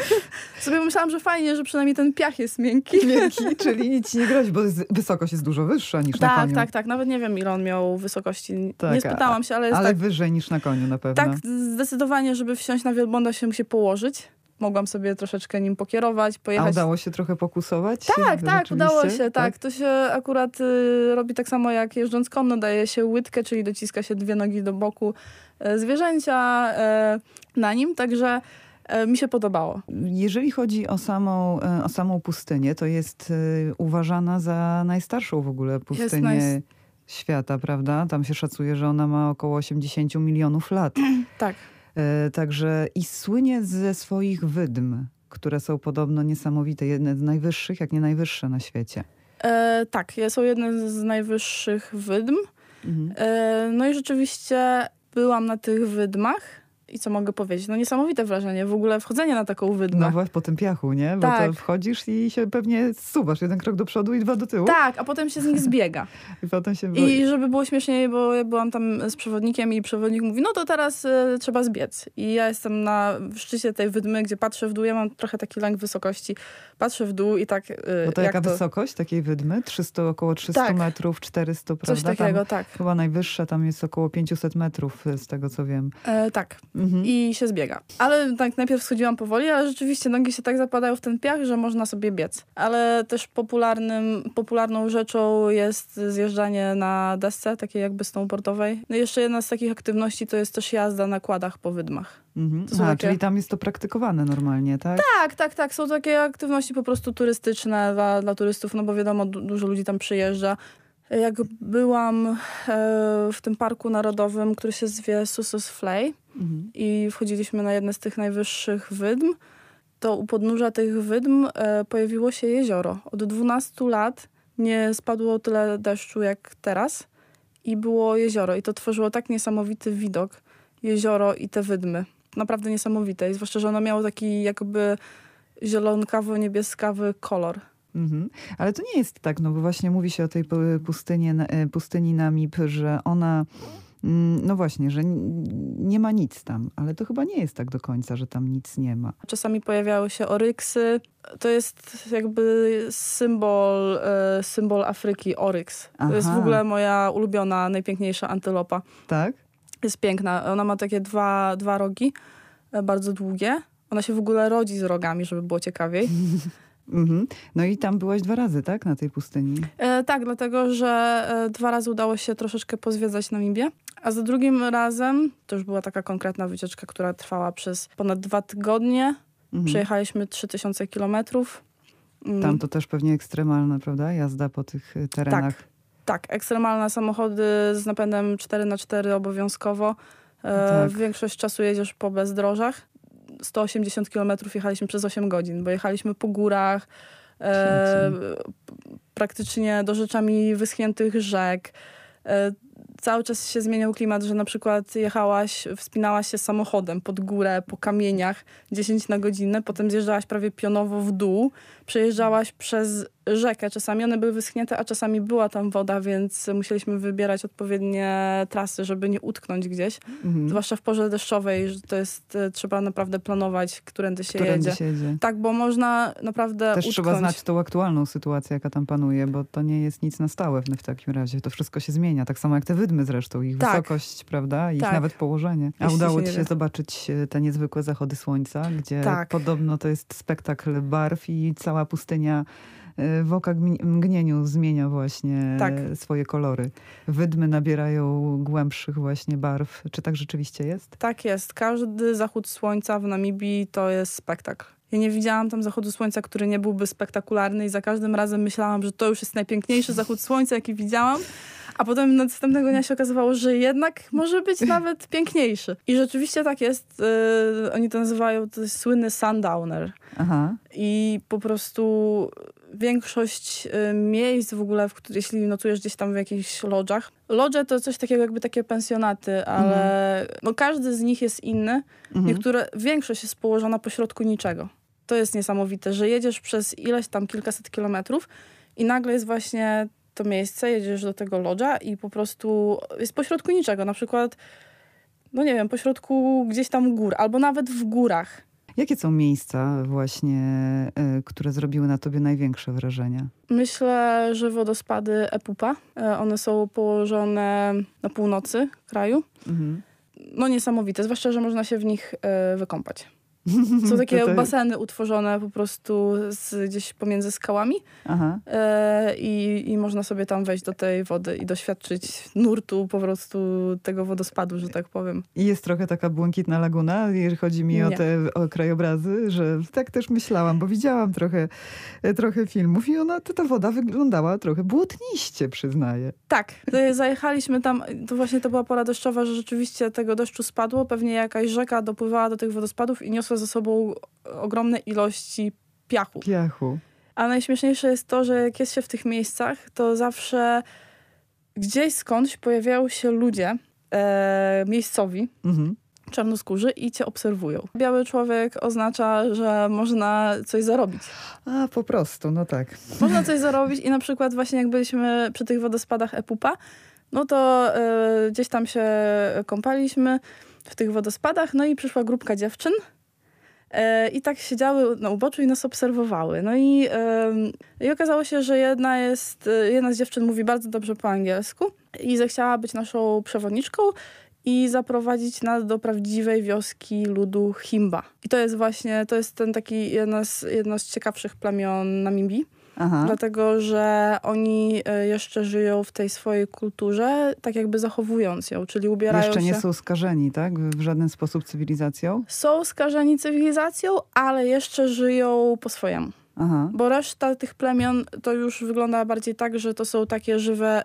Sobie myślałam, że fajnie, że przynajmniej ten piach jest miękki. Miękki, czyli nic ci nie grozi, bo wysokość jest dużo wyższa niż na Tak, koniu. tak, tak. Nawet nie wiem, ile on miał wysokości. Tak, nie spytałam się, ale jest Ale tak, wyżej niż na koniu na pewno. tak zdecydowanie, żeby wsiąść na wielbłąda się musi położyć. Mogłam sobie troszeczkę nim pokierować, A pojechać. udało się trochę pokusować? Tak, tak, udało się, tak. To się akurat y, robi tak samo jak jeżdżąc konno, daje się łydkę, czyli dociska się dwie nogi do boku e, zwierzęcia e, na nim, także e, mi się podobało. Jeżeli chodzi o samą, o samą pustynię, to jest e, uważana za najstarszą w ogóle pustynię świata, prawda? Tam się szacuje, że ona ma około 80 milionów lat. Tak. E, Także i słynie ze swoich wydm, które są podobno niesamowite, jedne z najwyższych, jak nie najwyższe na świecie. E, tak, są jedne z najwyższych wydm. Mhm. E, No i rzeczywiście byłam na tych wydmach i co mogę powiedzieć? No niesamowite wrażenie. W ogóle wchodzenie na taką wydmę. No właśnie po tym piachu, nie? Bo Tak. to wchodzisz i się pewnie zsuwasz. Jeden krok do przodu i dwa do tyłu. Tak, a potem się z nich zbiega. I potem się... I żeby było śmieszniej, bo ja byłam tam z przewodnikiem i przewodnik mówi, no to teraz e, trzeba zbiec. I ja jestem na szczycie tej wydmy, gdzie patrzę w dół. Ja mam trochę taki lęk wysokości. Patrzę w dół i tak... e, Bo to jak jaka to, wysokość takiej wydmy? 300, około 300 Tak. metrów, 400, prawda? Coś takiego, Tam tak. chyba najwyższa tam jest około 500 metrów, z tego co wiem. E, tak. Mhm. I się zbiega. Ale tak najpierw schodziłam powoli, ale rzeczywiście nogi się tak zapadają w ten piach, że można sobie biec. Ale też popularnym, popularną rzeczą jest zjeżdżanie na desce, takiej jakby snowboardowej. No i jeszcze jedna z takich aktywności to jest też jazda na kładach po wydmach. Mhm. A, takie- czyli tam jest to praktykowane normalnie, tak? Tak, tak, tak. Są takie aktywności po prostu turystyczne dla, dla turystów, no bo wiadomo, du- dużo ludzi tam przyjeżdża. Jak byłam e, w tym parku narodowym, który się zwie Susus Flay I wchodziliśmy na jedne z tych najwyższych wydm, to u podnóża tych wydm e, pojawiło się jezioro. Od 12 lat nie spadło tyle deszczu jak teraz i było jezioro. I to tworzyło tak niesamowity widok, jezioro i te wydmy. Naprawdę niesamowite. I zwłaszcza, że ono miało taki jakby zielonkawo-niebieskawy kolor. Mhm. Ale to nie jest tak, no bo właśnie mówi się o tej pu- pustyni, e, pustyni Namib, że ona, no właśnie, że nie ma nic tam, ale to chyba nie jest tak do końca, że tam nic nie ma. Czasami pojawiały się oryksy. To jest jakby symbol, e, symbol Afryki, oryks. To jest w Aha. ogóle moja ulubiona, najpiękniejsza antylopa. Tak? Jest piękna. Ona ma takie dwa, dwa rogi, e, bardzo długie. Ona się w ogóle rodzi z rogami, żeby było ciekawiej. Mhm. No i tam byłaś dwa razy, tak? Na tej pustyni. E, tak, dlatego, że e, dwa razy udało się troszeczkę pozwiedzać Namibię. A za drugim razem, to już była taka konkretna wycieczka, która trwała przez ponad dwa tygodnie. Mhm. Przejechaliśmy 3000 kilometrów. Mm, Tam to też pewnie ekstremalna, prawda? Jazda po tych y, terenach. Tak, ekstremalne samochody z napędem 4x4 obowiązkowo. E, Tak. Większość czasu jedziesz po bezdrożach. 180 km jechaliśmy przez 8 godzin, bo jechaliśmy po górach, e, praktycznie do rzeczami wyschniętych rzek. E, cały czas się zmieniał klimat, że na przykład jechałaś, wspinałaś się samochodem pod górę, po kamieniach 10 na godzinę, potem zjeżdżałaś prawie pionowo w dół, przejeżdżałaś przez rzekę. Czasami one były wyschnięte, a czasami była tam woda, więc musieliśmy wybierać odpowiednie trasy, żeby nie utknąć gdzieś. Mhm. Zwłaszcza w porze deszczowej, że to jest, e, trzeba naprawdę planować, którędy się Którędy jedzie. się jedzie. Tak, bo można naprawdę Też utknąć. trzeba znać tą aktualną sytuację, jaka tam panuje, bo to nie jest nic na stałe w, w takim razie. To wszystko się zmienia. Tak samo jak te wydmy zresztą, ich Tak. wysokość, prawda? Ich Tak. nawet położenie. A Jeśli udało się ci się wie. zobaczyć e, te niezwykłe zachody słońca, gdzie Tak. podobno to jest spektakl barw i cała pustynia e, w oka gmi- mgnieniu zmienia właśnie Tak. swoje kolory. Wydmy nabierają głębszych właśnie barw. Czy tak rzeczywiście jest? Tak jest. Każdy zachód słońca w Namibii to jest spektakl. Ja nie widziałam tam zachodu słońca, który nie byłby spektakularny i za każdym razem myślałam, że to już jest najpiękniejszy zachód słońca, jaki widziałam. A potem następnego dnia się okazywało, że jednak może być nawet piękniejszy. I rzeczywiście tak jest. Yy, oni to nazywają, to jest słynny sundowner. Aha. I po prostu większość y, miejsc w ogóle, w, których- jeśli notujesz gdzieś tam w jakichś lodżach. Lodże to coś takiego jakby takie pensjonaty, ale no każdy z nich jest inny. Mhm. Niektóre, większość jest położona pośrodku niczego. To jest niesamowite, że jedziesz przez ileś tam kilkaset kilometrów i nagle jest właśnie to miejsce, jedziesz do tego lodża i po prostu jest pośrodku niczego. Na przykład, no nie wiem, pośrodku gdzieś tam gór, albo nawet w górach. Jakie są miejsca właśnie, e, które zrobiły na tobie największe wrażenie? Myślę, że wodospady Epupa, e, one są położone na północy kraju. Mhm. No niesamowite, zwłaszcza, że można się w nich e, wykąpać. Są takie To- to- baseny utworzone po prostu z, gdzieś pomiędzy skałami Aha. e, i, i można sobie tam wejść do tej wody i doświadczyć nurtu po prostu tego wodospadu, że tak powiem. I jest trochę taka błękitna laguna, jeżeli chodzi mi o Nie. te o krajobrazy, że tak też myślałam, bo widziałam trochę, e, trochę filmów i ona, ta woda wyglądała trochę błotniście, przyznaję. Tak, zajechaliśmy tam, to właśnie to była pora deszczowa, że rzeczywiście tego deszczu spadło, pewnie jakaś rzeka dopływała do tych wodospadów i niosła ze sobą ogromne ilości piachu. Piachu. A najśmieszniejsze jest to, że jak jest się w tych miejscach, to zawsze gdzieś skądś pojawiają się ludzie e, miejscowi, mhm. czarnoskórzy i cię obserwują. Biały człowiek oznacza, że można coś zarobić. A, po prostu, no tak. Można coś zarobić i na przykład właśnie jak byliśmy przy tych wodospadach Epupa, no to e, gdzieś tam się kąpaliśmy w tych wodospadach, no i przyszła grupka dziewczyn, I tak siedziały na uboczu i nas obserwowały. No i, i okazało się, że jedna, jest, jedna z dziewczyn mówi bardzo dobrze po angielsku i zechciała być naszą przewodniczką i zaprowadzić nas do prawdziwej wioski ludu Himba. I to jest właśnie, to jest ten taki jedno z, jedno z ciekawszych plemion Namimbii. Aha. Dlatego, że oni e, jeszcze żyją w tej swojej kulturze, tak jakby zachowując ją, czyli ubierają jeszcze się... Jeszcze nie są skażeni, tak? W żaden sposób cywilizacją? Są skażeni cywilizacją, ale jeszcze żyją po swojemu. Aha. Bo reszta tych plemion to już wygląda bardziej tak, że to są takie żywe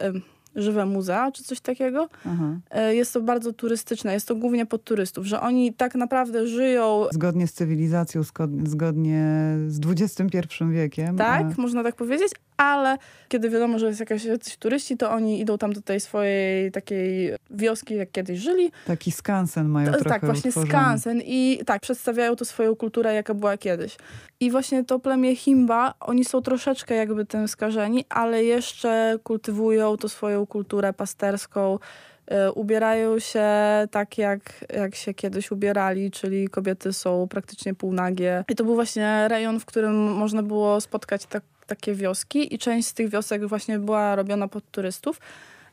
żywe muzea czy coś takiego. Aha. E, jest to bardzo turystyczne, jest to głównie pod turystów, że oni tak naprawdę żyją... Zgodnie z cywilizacją, zgodnie z XXI wiekiem. Tak, a... można tak powiedzieć, ale kiedy wiadomo, że jest jakaś, jacyś turyści, to oni idą tam do tej swojej takiej wioski, jak kiedyś żyli. Taki skansen mają to, Tak, właśnie utworzony. skansen i tak, przedstawiają to swoją kulturę, jaka była kiedyś. I właśnie to plemię Himba, oni są troszeczkę jakby tym skażeni, ale jeszcze kultywują to swoją kulturę pasterską, e, ubierają się tak, jak, jak się kiedyś ubierali, czyli kobiety są praktycznie półnagie. I to był właśnie rejon, w którym można było spotkać tak, takie wioski i część z tych wiosek właśnie była robiona pod turystów.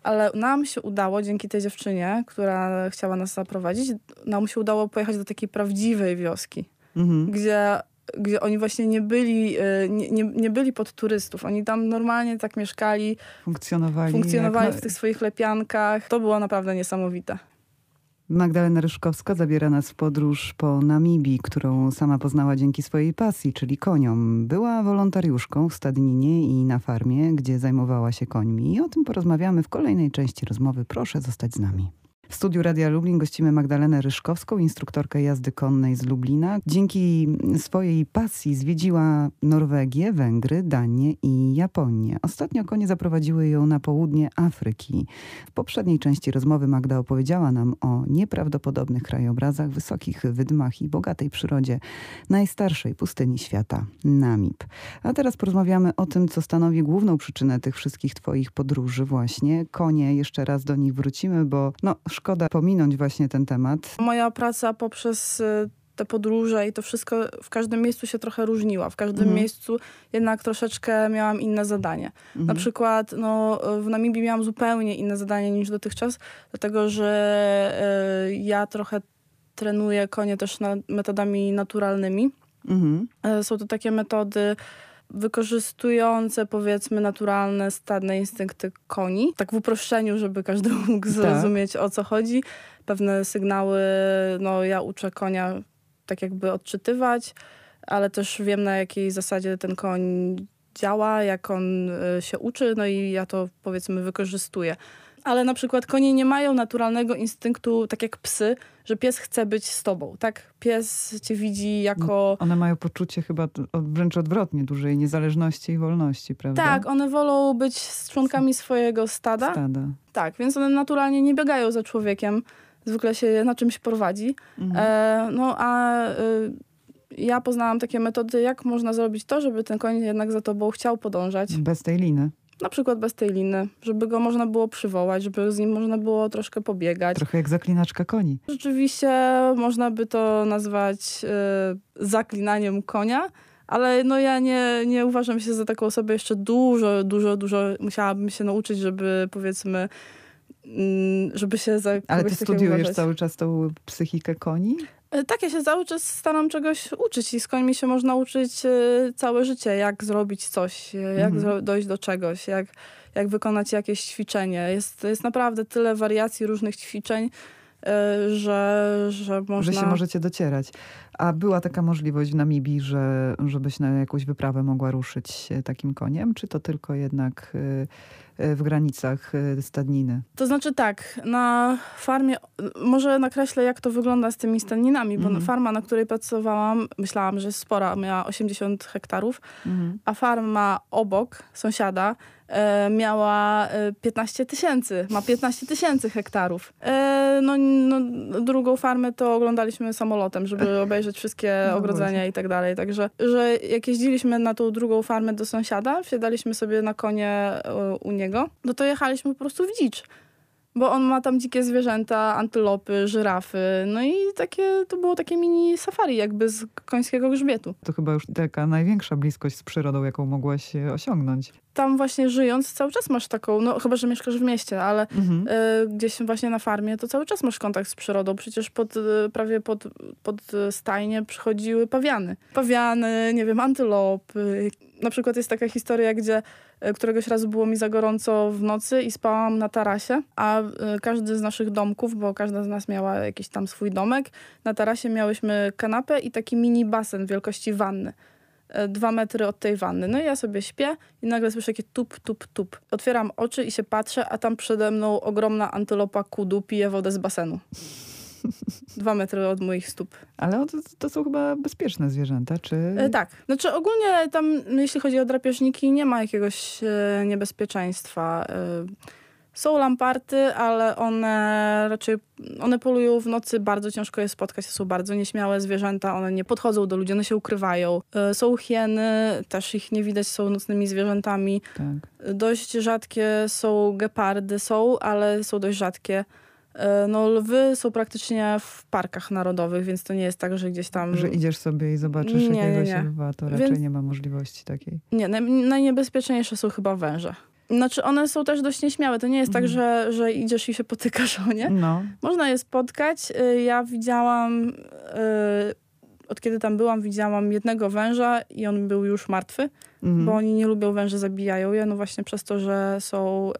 Ale nam się udało, dzięki tej dziewczynie, która chciała nas zaprowadzić, nam się udało pojechać do takiej prawdziwej wioski, mhm. gdzie gdzie oni właśnie nie byli, nie, nie, nie, byli pod turystów. Oni tam normalnie tak mieszkali. Funkcjonowali. Funkcjonowali w tych swoich lepiankach. To było naprawdę niesamowite. Magdalena Ryszkowska zabiera nas w podróż po Namibii, którą sama poznała dzięki swojej pasji, czyli koniom. Była wolontariuszką w stadninie i na farmie, gdzie zajmowała się końmi. I o tym porozmawiamy w kolejnej części rozmowy. Proszę zostać z nami. W studiu Radia Lublin gościmy Magdalenę Ryszkowską, instruktorkę jazdy konnej z Lublina. Dzięki swojej pasji zwiedziła Norwegię, Węgry, Danię i Japonię. Ostatnio konie zaprowadziły ją na południe Afryki. W poprzedniej części rozmowy Magda opowiedziała nam o nieprawdopodobnych krajobrazach, wysokich wydmach i bogatej przyrodzie najstarszej pustyni świata, Namib. A teraz porozmawiamy o tym, co stanowi główną przyczynę tych wszystkich twoich podróży właśnie. Konie, jeszcze raz do nich wrócimy, bo no, szkoda pominąć właśnie ten temat. Moja praca poprzez y, te podróże i to wszystko w każdym miejscu się trochę różniła. W każdym mhm. miejscu jednak troszeczkę miałam inne zadanie. Mhm. Na przykład no, w Namibii miałam zupełnie inne zadanie niż dotychczas, dlatego że y, ja trochę trenuję konie też na, metodami naturalnymi. Mhm. Y, są to takie metody wykorzystujące powiedzmy naturalne stadne instynkty koni. Tak w uproszczeniu, żeby każdy mógł tak. zrozumieć tak. o co chodzi. Pewne sygnały, no ja uczę konia tak jakby odczytywać, ale też wiem na jakiej zasadzie ten koń działa, jak on y, się uczy, no i ja to powiedzmy wykorzystuję ale na przykład konie nie mają naturalnego instynktu, tak jak psy, że pies chce być z tobą, tak? Pies cię widzi jako... No, one mają poczucie chyba wręcz odwrotnie, dużej niezależności i wolności, prawda? Tak, one wolą być z członkami swojego stada. Stada. Tak, więc one naturalnie nie biegają za człowiekiem. Zwykle się na czymś prowadzi. Mhm. E, no a... Y, ja poznałam takie metody, jak można zrobić to, żeby ten koń jednak za tobą chciał podążać. Bez tej liny na przykład bez tej liny, żeby go można było przywołać, żeby z nim można było troszkę pobiegać. Trochę jak zaklinaczka koni. Rzeczywiście można by to nazwać y, zaklinaniem konia, ale no ja nie, nie uważam się za taką osobę jeszcze dużo, dużo, dużo musiałabym się nauczyć, żeby powiedzmy mm, żeby się za Ale ty studiujesz uważać. cały czas tą psychikę koni? E, tak, ja się cały czas staram czegoś uczyć i z końmi się można uczyć e, całe życie, jak zrobić coś, e, jak mhm. dojść do czegoś, jak, jak wykonać jakieś ćwiczenie. Jest, jest naprawdę tyle wariacji różnych ćwiczeń, że, że można... Że się możecie docierać. A była taka możliwość w Namibii, że, żebyś na jakąś wyprawę mogła ruszyć takim koniem? Czy to tylko jednak w granicach stadniny? To znaczy tak, na farmie, może nakreślę jak to wygląda z tymi stadninami, bo mm. farma, na której pracowałam, myślałam, że jest spora, miała 80 hektarów, mm. a farma obok, sąsiada, e, miała 15 e, tysięcy, ma 15 tysięcy hektarów. E, no, no, drugą farmę to oglądaliśmy samolotem, żeby obejrzeć wszystkie no ogrodzenia właśnie. i tak dalej. Także, że jak jeździliśmy na tą drugą farmę do sąsiada, wsiadaliśmy sobie na konie e, u niego, no to jechaliśmy po prostu w dzicz bo on ma tam dzikie zwierzęta, antylopy, żyrafy, no i takie, to było takie mini safari jakby z końskiego grzbietu. To chyba już taka największa bliskość z przyrodą, jaką mogłaś osiągnąć. Tam właśnie żyjąc cały czas masz taką, no chyba, że mieszkasz w mieście, ale mhm. y, gdzieś właśnie na farmie to cały czas masz kontakt z przyrodą. Przecież pod, y, prawie pod, pod stajnie przychodziły pawiany. Pawiany, nie wiem, antylopy. Na przykład jest taka historia, gdzie E, któregoś razu było mi za gorąco w nocy i spałam na tarasie, a e, każdy z naszych domków, bo każda z nas miała jakiś tam swój domek, na tarasie miałyśmy kanapę i taki mini basen wielkości wanny e, dwa metry od tej wanny. No i ja sobie śpię i nagle słyszę takie tup, tup, tup. Otwieram oczy i się patrzę, a tam przede mną ogromna antylopa kudu pije wodę z basenu. Dwa metry od moich stóp. Ale to, to są chyba bezpieczne zwierzęta, czy... E, tak. Znaczy ogólnie tam, jeśli chodzi o drapieżniki, nie ma jakiegoś e, niebezpieczeństwa. E, są lamparty, ale one raczej one polują w nocy, bardzo ciężko je spotkać, to są bardzo nieśmiałe zwierzęta, one nie podchodzą do ludzi, one się ukrywają. E, są hieny, też ich nie widać, są nocnymi zwierzętami. Tak. Dość rzadkie są gepardy, są, ale są dość rzadkie. E, no lwy są praktycznie w parkach narodowych, więc to nie jest tak, że gdzieś tam... Że idziesz sobie i zobaczysz nie, jakiegoś nie, nie. lwa, to raczej więc... nie ma możliwości takiej. Nie, naj, najniebezpieczniejsze są chyba węże. Znaczy one są też dość nieśmiałe. To nie jest tak, mhm. tak, że, że idziesz i się potykasz o nie. No. Można je spotkać. Y, ja widziałam, y, od kiedy tam byłam, widziałam jednego węża i on był już martwy, mhm. bo oni nie lubią węże, zabijają je, no właśnie przez to, że są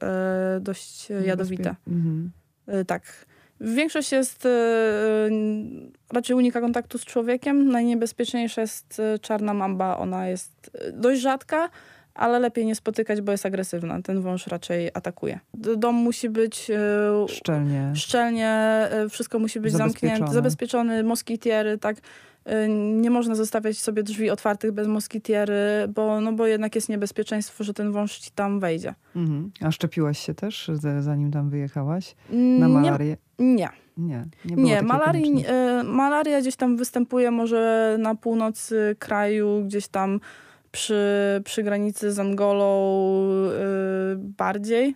y, dość jadowite. Mhm. E, tak. Większość jest, e, e, raczej unika kontaktu z człowiekiem. Najniebezpieczniejsza jest czarna mamba. Ona jest dość rzadka, ale lepiej nie spotykać, bo jest agresywna. Ten wąż raczej atakuje. Dom musi być szczelnie, szczelnie wszystko musi być zamknięte, zabezpieczony, moskitiery, tak. Y, nie można zostawiać sobie drzwi otwartych bez moskitiery, bo, no bo jednak jest niebezpieczeństwo, że ten wąż ci tam wejdzie. Mhm. A szczepiłaś się też, zanim tam wyjechałaś? Na malarię? Nie. Nie, nie, nie malarii, y, malaria gdzieś tam występuje może na północy kraju, gdzieś tam przy, przy granicy z Angolą y, bardziej.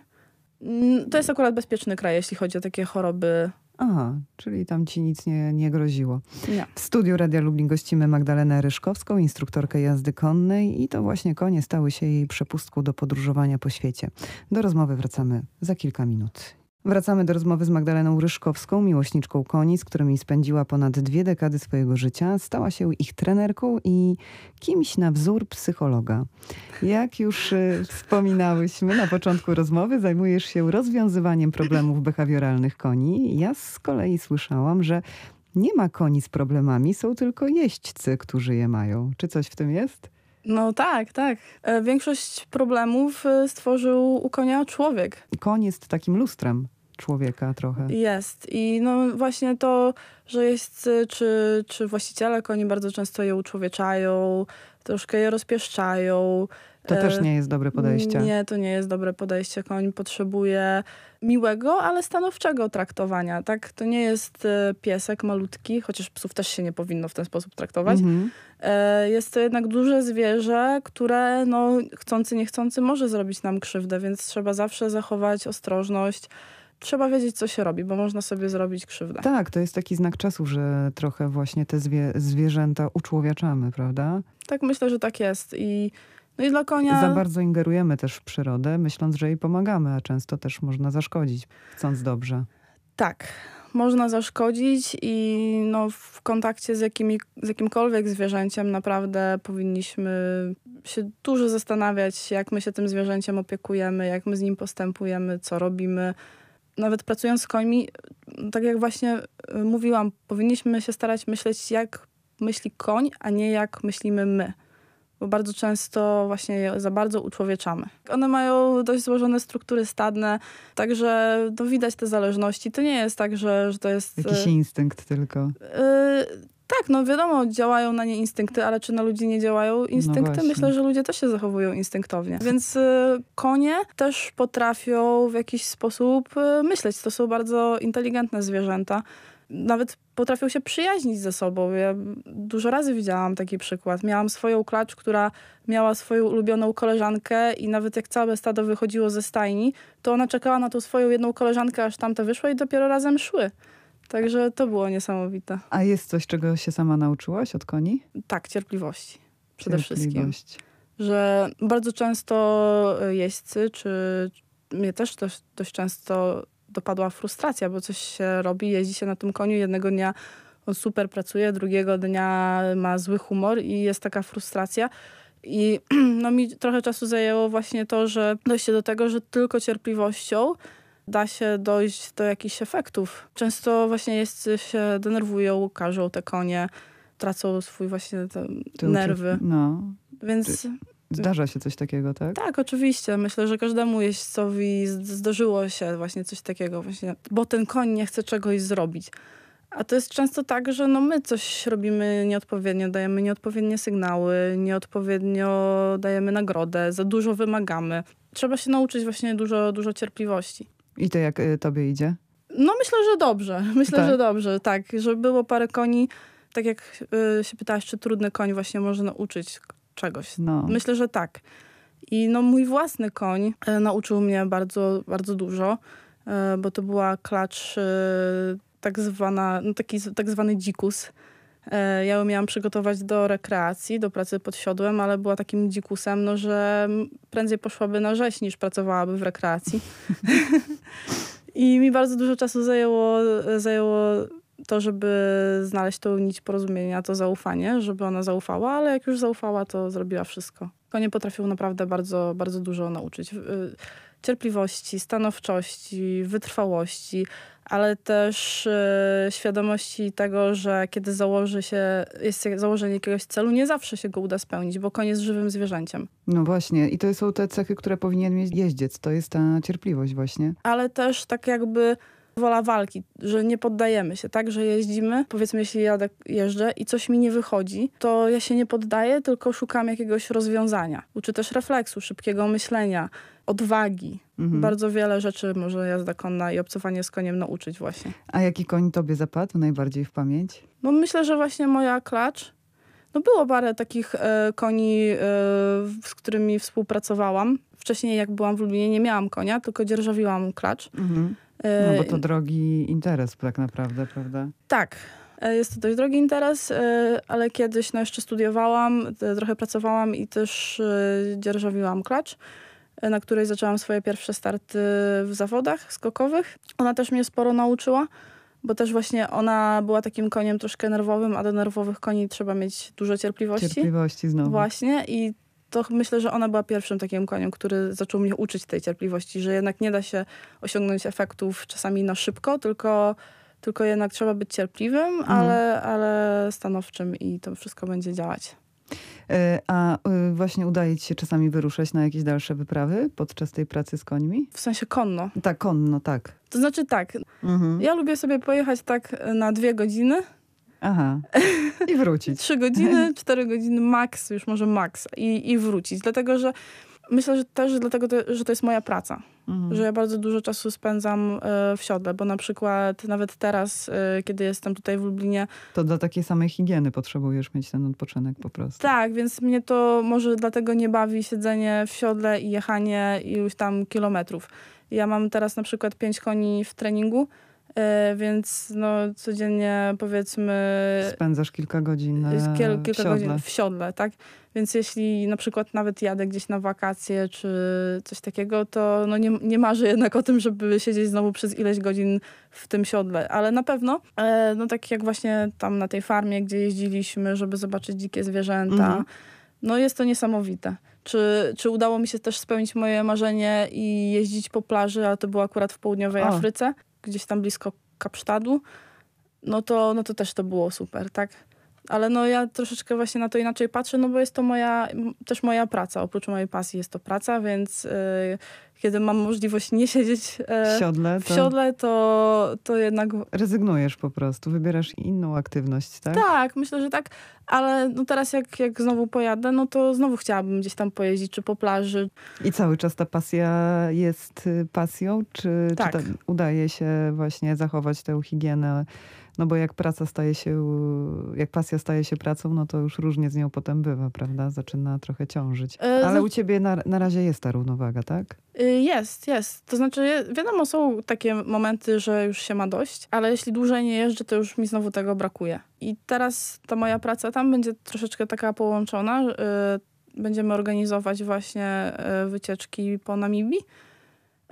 Mm, to jest akurat bezpieczny kraj, jeśli chodzi o takie choroby Aha, czyli tam ci nic nie, nie groziło. Nie. W studiu Radia Lublin gościmy Magdalenę Ryszkowską, instruktorkę jazdy konnej i to właśnie konie stały się jej przepustką do podróżowania po świecie. Do rozmowy wracamy za kilka minut. Wracamy do rozmowy z Magdaleną Ryszkowską, miłośniczką koni, z którymi spędziła ponad dwie dekady swojego życia. Stała się ich trenerką i kimś na wzór psychologa. Jak już y, wspominałyśmy na początku rozmowy, zajmujesz się rozwiązywaniem problemów behawioralnych koni. Ja z kolei słyszałam, że nie ma koni z problemami, są tylko jeźdźcy, którzy je mają. Czy coś w tym jest? No tak, tak. E, większość problemów e, stworzył u konia człowiek. Koń jest takim lustrem człowieka trochę. Jest. I no właśnie to, że jest, e, czy, czy właściciele koni bardzo często je uczłowieczają, troszkę je rozpieszczają. To też nie jest dobre podejście. Nie, to nie jest dobre podejście. Koń potrzebuje miłego, ale stanowczego traktowania. Tak? To nie jest piesek malutki, chociaż psów też się nie powinno w ten sposób traktować. Mhm. E, jest to jednak duże zwierzę, które no, chcący, niechcący może zrobić nam krzywdę, więc trzeba zawsze zachować ostrożność. Trzeba wiedzieć, co się robi, bo można sobie zrobić krzywdę. Tak, to jest taki znak czasu, że trochę właśnie te zwie zwierzęta uczłowieczamy, prawda? Tak, myślę, że tak jest. I, no i dla konia... Za bardzo ingerujemy też w przyrodę, myśląc, że jej pomagamy, a często też można zaszkodzić, chcąc dobrze. Tak, można zaszkodzić i no, w kontakcie z, jakimi, z jakimkolwiek zwierzęciem naprawdę powinniśmy się dużo zastanawiać, jak my się tym zwierzęciem opiekujemy, jak my z nim postępujemy, co robimy. Nawet pracując z końmi, tak jak właśnie y, mówiłam, powinniśmy się starać myśleć, jak myśli koń, a nie jak myślimy my. Bo bardzo często właśnie je za bardzo uczłowieczamy. One mają dość złożone struktury stadne, także no, widać te zależności. To nie jest tak, że, że to jest... Jakiś e, instynkt tylko. Yy, tak, no wiadomo, działają na nie instynkty, ale czy na ludzi nie działają instynkty? właśnie. Myślę, że ludzie też się zachowują instynktownie. Więc y, konie też potrafią w jakiś sposób y, myśleć. To są bardzo inteligentne zwierzęta. Nawet potrafią się przyjaźnić ze sobą. Ja dużo razy widziałam taki przykład. Miałam swoją klacz, która miała swoją ulubioną koleżankę i nawet jak całe stado wychodziło ze stajni, to ona czekała na tą swoją jedną koleżankę, aż tamte wyszły i dopiero razem szły. Także to było niesamowite. A jest coś, czego się sama nauczyłaś od koni? Tak, cierpliwości. Przede wszystkim. Że bardzo często jeźdźcy, czy mnie też dość, dość często dopadła frustracja, bo coś się robi, jeździ się na tym koniu, jednego dnia on super pracuje, drugiego dnia ma zły humor i jest taka frustracja. I no, mi trochę czasu zajęło właśnie to, że dojście do tego, że tylko cierpliwością da się dojść do jakichś efektów. Często właśnie jeźdźcy się denerwują, każą te konie, tracą swój właśnie te nerwy. No. Więc Zdarza się coś takiego, tak? tak, oczywiście. Myślę, że każdemu jeźdźcowi zdarzyło się właśnie coś takiego, właśnie, bo ten koń nie chce czegoś zrobić. A to jest często tak, że no my coś robimy nieodpowiednio, dajemy nieodpowiednie sygnały, nieodpowiednio dajemy nagrodę, za dużo wymagamy. Trzeba się nauczyć właśnie dużo, dużo cierpliwości. I to jak y, tobie idzie? No myślę, że dobrze. Myślę, Tak? że dobrze, tak. Że było parę koni, tak jak y, się pytałaś, czy trudny koń właśnie może nauczyć czegoś. No. Myślę, że tak. I no mój własny koń e, nauczył mnie bardzo, bardzo dużo, e, bo to była klacz e, tak zwana, no taki tak zwany dzikus. Ja ją miałam przygotować do rekreacji, do pracy pod siodłem, ale była takim dzikusem, no, że prędzej poszłaby na rzeź niż pracowałaby w rekreacji. I mi bardzo dużo czasu zajęło, zajęło to, żeby znaleźć tą nić porozumienia, to zaufanie, żeby ona zaufała, ale jak już zaufała, to zrobiła wszystko. Konie potrafią naprawdę bardzo, bardzo dużo nauczyć. Y, Cierpliwości, stanowczości, wytrwałości, ale też y, świadomości tego, że kiedy założy się, jest założenie jakiegoś celu, nie zawsze się go uda spełnić, bo koń jest żywym zwierzęciem. No właśnie. I to są te cechy, które powinien mieć jeździec. To jest ta cierpliwość właśnie. ale też tak jakby wola walki, że nie poddajemy się, tak, że jeździmy, powiedzmy jeśli jadę, jeżdżę i coś mi nie wychodzi, to ja się nie poddaję, tylko szukam jakiegoś rozwiązania. Uczy też refleksu, szybkiego myślenia, odwagi. Mhm. Bardzo wiele rzeczy może jazda konna i obcowanie z koniem nauczyć właśnie. A jaki koń tobie zapadł najbardziej w pamięć? No myślę, że właśnie moja klacz, no było parę takich e, koni, e, z którymi współpracowałam. Wcześniej jak byłam w Lublinie nie miałam konia, tylko dzierżawiłam klacz. Mhm. E, No bo to drogi interes tak naprawdę, prawda? Tak. E, Jest to dość drogi interes, e, ale kiedyś no, jeszcze studiowałam, e, trochę pracowałam i też e, dzierżawiłam klacz, e, na której zaczęłam swoje pierwsze starty w zawodach skokowych. Ona też mnie sporo nauczyła, bo też właśnie ona była takim koniem troszkę nerwowym, a do nerwowych koni trzeba mieć dużo cierpliwości. Cierpliwości znowu. Właśnie i to myślę, że ona była pierwszym takim koniem, który zaczął mnie uczyć tej cierpliwości, że jednak nie da się osiągnąć efektów czasami na szybko, tylko, tylko jednak trzeba być cierpliwym, Mhm. ale, ale stanowczym i to wszystko będzie działać. E, A y, właśnie udaje ci się czasami wyruszać na jakieś dalsze wyprawy podczas tej pracy z końmi? W sensie konno. Tak, konno, tak. To znaczy tak, Mhm. ja lubię sobie pojechać tak na dwie godziny, Aha. I wrócić. trzy godziny, cztery godziny max, już może max i, i wrócić. Dlatego, że myślę, że też dlatego, że to jest moja praca. Mhm. że ja bardzo dużo czasu spędzam e, w siodle, bo na przykład nawet teraz, e, kiedy jestem tutaj w Lublinie, To dla takiej samej higieny potrzebujesz mieć ten odpoczynek po prostu. tak, więc mnie to może dlatego nie bawi siedzenie w siodle i jechanie iluś tam kilometrów. Ja mam teraz na przykład pięć koni w treningu, więc no codziennie powiedzmy Spędzasz kilka godzin jest kiel, kilka siodle. godzin w siodle, tak? Więc jeśli na przykład nawet jadę gdzieś na wakacje czy coś takiego, to no nie, nie marzę jednak o tym, żeby siedzieć znowu przez ileś godzin w tym siodle. Ale na pewno, e, no tak jak właśnie tam na tej farmie, gdzie jeździliśmy, żeby zobaczyć dzikie zwierzęta, Mhm. no jest to niesamowite. Czy, czy udało mi się też spełnić moje marzenie i jeździć po plaży, ale to było akurat w południowej O. Afryce, gdzieś tam blisko Kapsztadu, no to, no to też to było super, tak? Ale no ja troszeczkę właśnie na to inaczej patrzę, no bo jest to moja, też moja praca. Oprócz mojej pasji jest to praca, więc yy, kiedy mam możliwość nie siedzieć w siodle, to... w siodle to, to jednak... Rezygnujesz po prostu, wybierasz inną aktywność, tak? Tak, myślę, że tak, ale no teraz jak, jak znowu pojadę, no to znowu chciałabym gdzieś tam pojeździć, czy po plaży. I cały czas ta pasja jest y, pasją, czy, tak. czy udaje się właśnie zachować tę higienę no bo jak praca staje się, jak pasja staje się pracą, no to już różnie z nią potem bywa, prawda? Zaczyna trochę ciążyć. E, Ale u ciebie na, na razie jest ta równowaga, tak? Y, jest, jest. To znaczy, wiadomo, są takie momenty, że już się ma dość, ale jeśli dłużej nie jeżdżę, to już mi znowu tego brakuje. I teraz ta moja praca tam będzie troszeczkę taka połączona. Y, będziemy organizować właśnie wycieczki po Namibii E,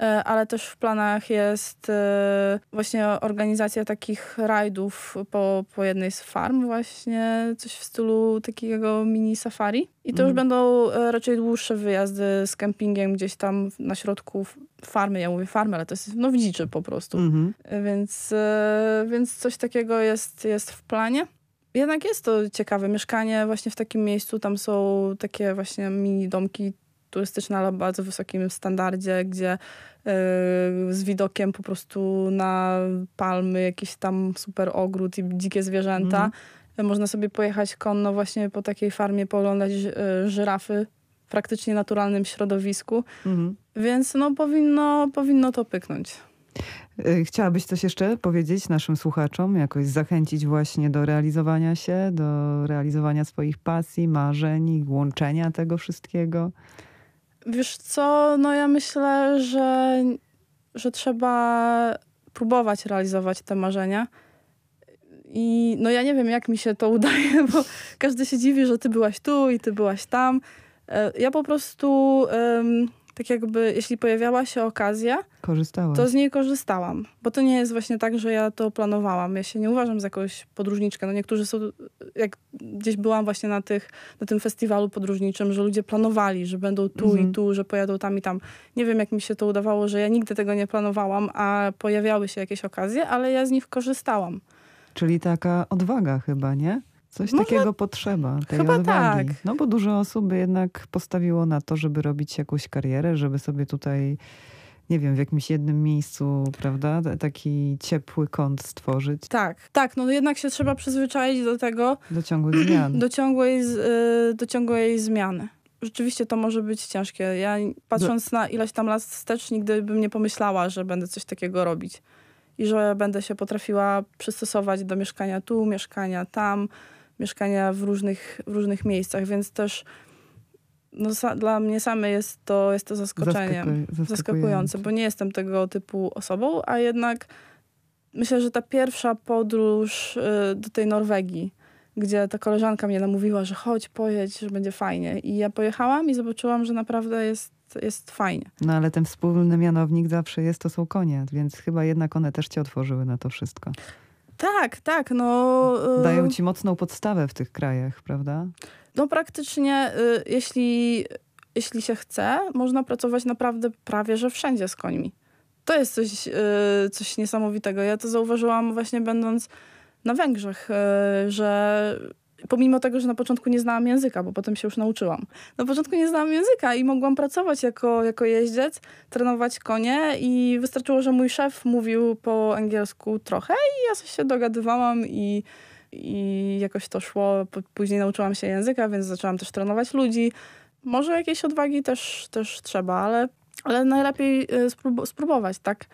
ale też w planach jest e, właśnie organizacja takich rajdów po, po jednej z farm, właśnie coś w stylu takiego mini safari. I to już mhm. będą e, raczej dłuższe wyjazdy z kempingiem gdzieś tam na środku farmy. Ja mówię farmy, ale to jest no w dziczy po prostu. Mm -hmm. Więc, więc coś takiego jest, jest w planie. Jednak jest to ciekawe mieszkanie właśnie w takim miejscu. Tam są takie właśnie mini domki turystyczne, ale bardzo wysokim standardzie, gdzie y, z widokiem po prostu na palmy, jakiś tam super ogród i dzikie zwierzęta. Mm. Można sobie pojechać konno właśnie po takiej farmie, pooglądać y, żyrafy w praktycznie naturalnym środowisku. Mm. Więc no powinno, powinno to pyknąć. Y, chciałabyś coś jeszcze powiedzieć naszym słuchaczom, jakoś zachęcić właśnie do realizowania się, do realizowania swoich pasji, marzeń, łączenia tego wszystkiego? Wiesz co, no ja myślę, że, że trzeba próbować realizować te marzenia. I no ja nie wiem, jak mi się to udaje, bo każdy się dziwi, że ty byłaś tu i ty byłaś tam. E, ja po prostu um, tak jakby, jeśli pojawiała się okazja, to z niej korzystałam. Bo to nie jest właśnie tak, że ja to planowałam. Ja się nie uważam za jakąś podróżniczkę. No niektórzy są, jak gdzieś byłam właśnie na, tych, na tym festiwalu podróżniczym, że ludzie planowali, że będą tu mhm. i tu, że pojadą tam i tam. Nie wiem, jak mi się to udawało, że ja nigdy tego nie planowałam, a pojawiały się jakieś okazje, ale ja z nich korzystałam. Czyli taka odwaga chyba, nie? Coś Może... takiego potrzeba, tej Chyba odwagi. Tak. No bo dużo osób jednak postawiło na to, żeby robić jakąś karierę, żeby sobie tutaj, nie wiem, w jakimś jednym miejscu, prawda, taki ciepły kąt stworzyć. Tak, tak, no jednak się trzeba przyzwyczaić do tego. Do ciągłych zmian. Do ciągłej, do ciągłej zmiany. Rzeczywiście to może być ciężkie. Ja patrząc do... na ileś tam lat wstecz, nigdy bym nie pomyślała, że będę coś takiego robić. I że będę się potrafiła przystosować do mieszkania tu, mieszkania tam, mieszkania w różnych, w różnych miejscach, więc też no, dla mnie same jest to, jest to zaskoczenie. Zaskakuj, zaskakujące, bo nie jestem tego typu osobą, a jednak myślę, że ta pierwsza podróż y, do tej Norwegii, gdzie ta koleżanka mnie namówiła, że chodź, pojedź, że będzie fajnie. I ja pojechałam i zobaczyłam, że naprawdę jest, jest fajnie. No ale ten wspólny mianownik zawsze jest, to są konie, więc chyba jednak one też cię otworzyły na to wszystko. Tak, tak. No, y, Dają ci mocną podstawę w tych krajach, prawda? No praktycznie, y, jeśli, jeśli się chce, można pracować naprawdę prawie, że wszędzie z końmi. To jest coś, y, coś niesamowitego. Ja to zauważyłam właśnie będąc na Węgrzech, że Pomimo tego, że na początku nie znałam języka, bo potem się już nauczyłam. Na początku nie znałam języka i mogłam pracować jako, jako jeździec, trenować konie i wystarczyło, że mój szef mówił po angielsku trochę i ja się dogadywałam i, i jakoś to szło. Później nauczyłam się języka, więc zaczęłam też trenować ludzi. Może jakiejś odwagi też, też trzeba, ale, ale najlepiej y, spróbować, tak?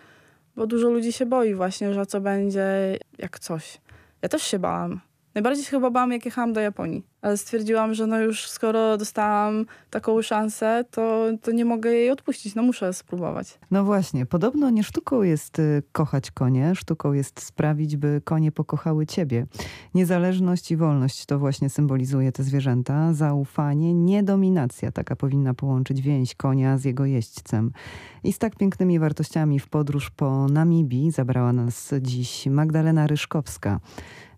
Bo dużo ludzi się boi właśnie, że co będzie jak coś. Ja też się bałam. Najbardziej się chyba bałam, jak jechałam do Japonii. Ale stwierdziłam, że no już skoro dostałam taką szansę, to, to nie mogę jej odpuścić. No muszę spróbować. No właśnie. Podobno nie sztuką jest y, kochać konie. Sztuką jest sprawić, by konie pokochały ciebie. Niezależność i wolność to właśnie symbolizuje te zwierzęta. Zaufanie, nie dominacja. Taka powinna połączyć więź konia z jego jeźdźcem. I z tak pięknymi wartościami w podróż po Namibii zabrała nas dziś Magdalena Ryszkowska.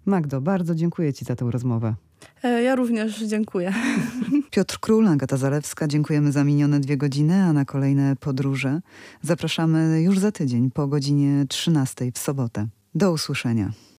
Magdo, bardzo dziękuję Ci za tę rozmowę. E, ja również dziękuję. Piotr Król, Agata Zalewska, dziękujemy za minione dwie godziny, a na kolejne podróże zapraszamy już za tydzień po godzinie 13 w sobotę. Do usłyszenia.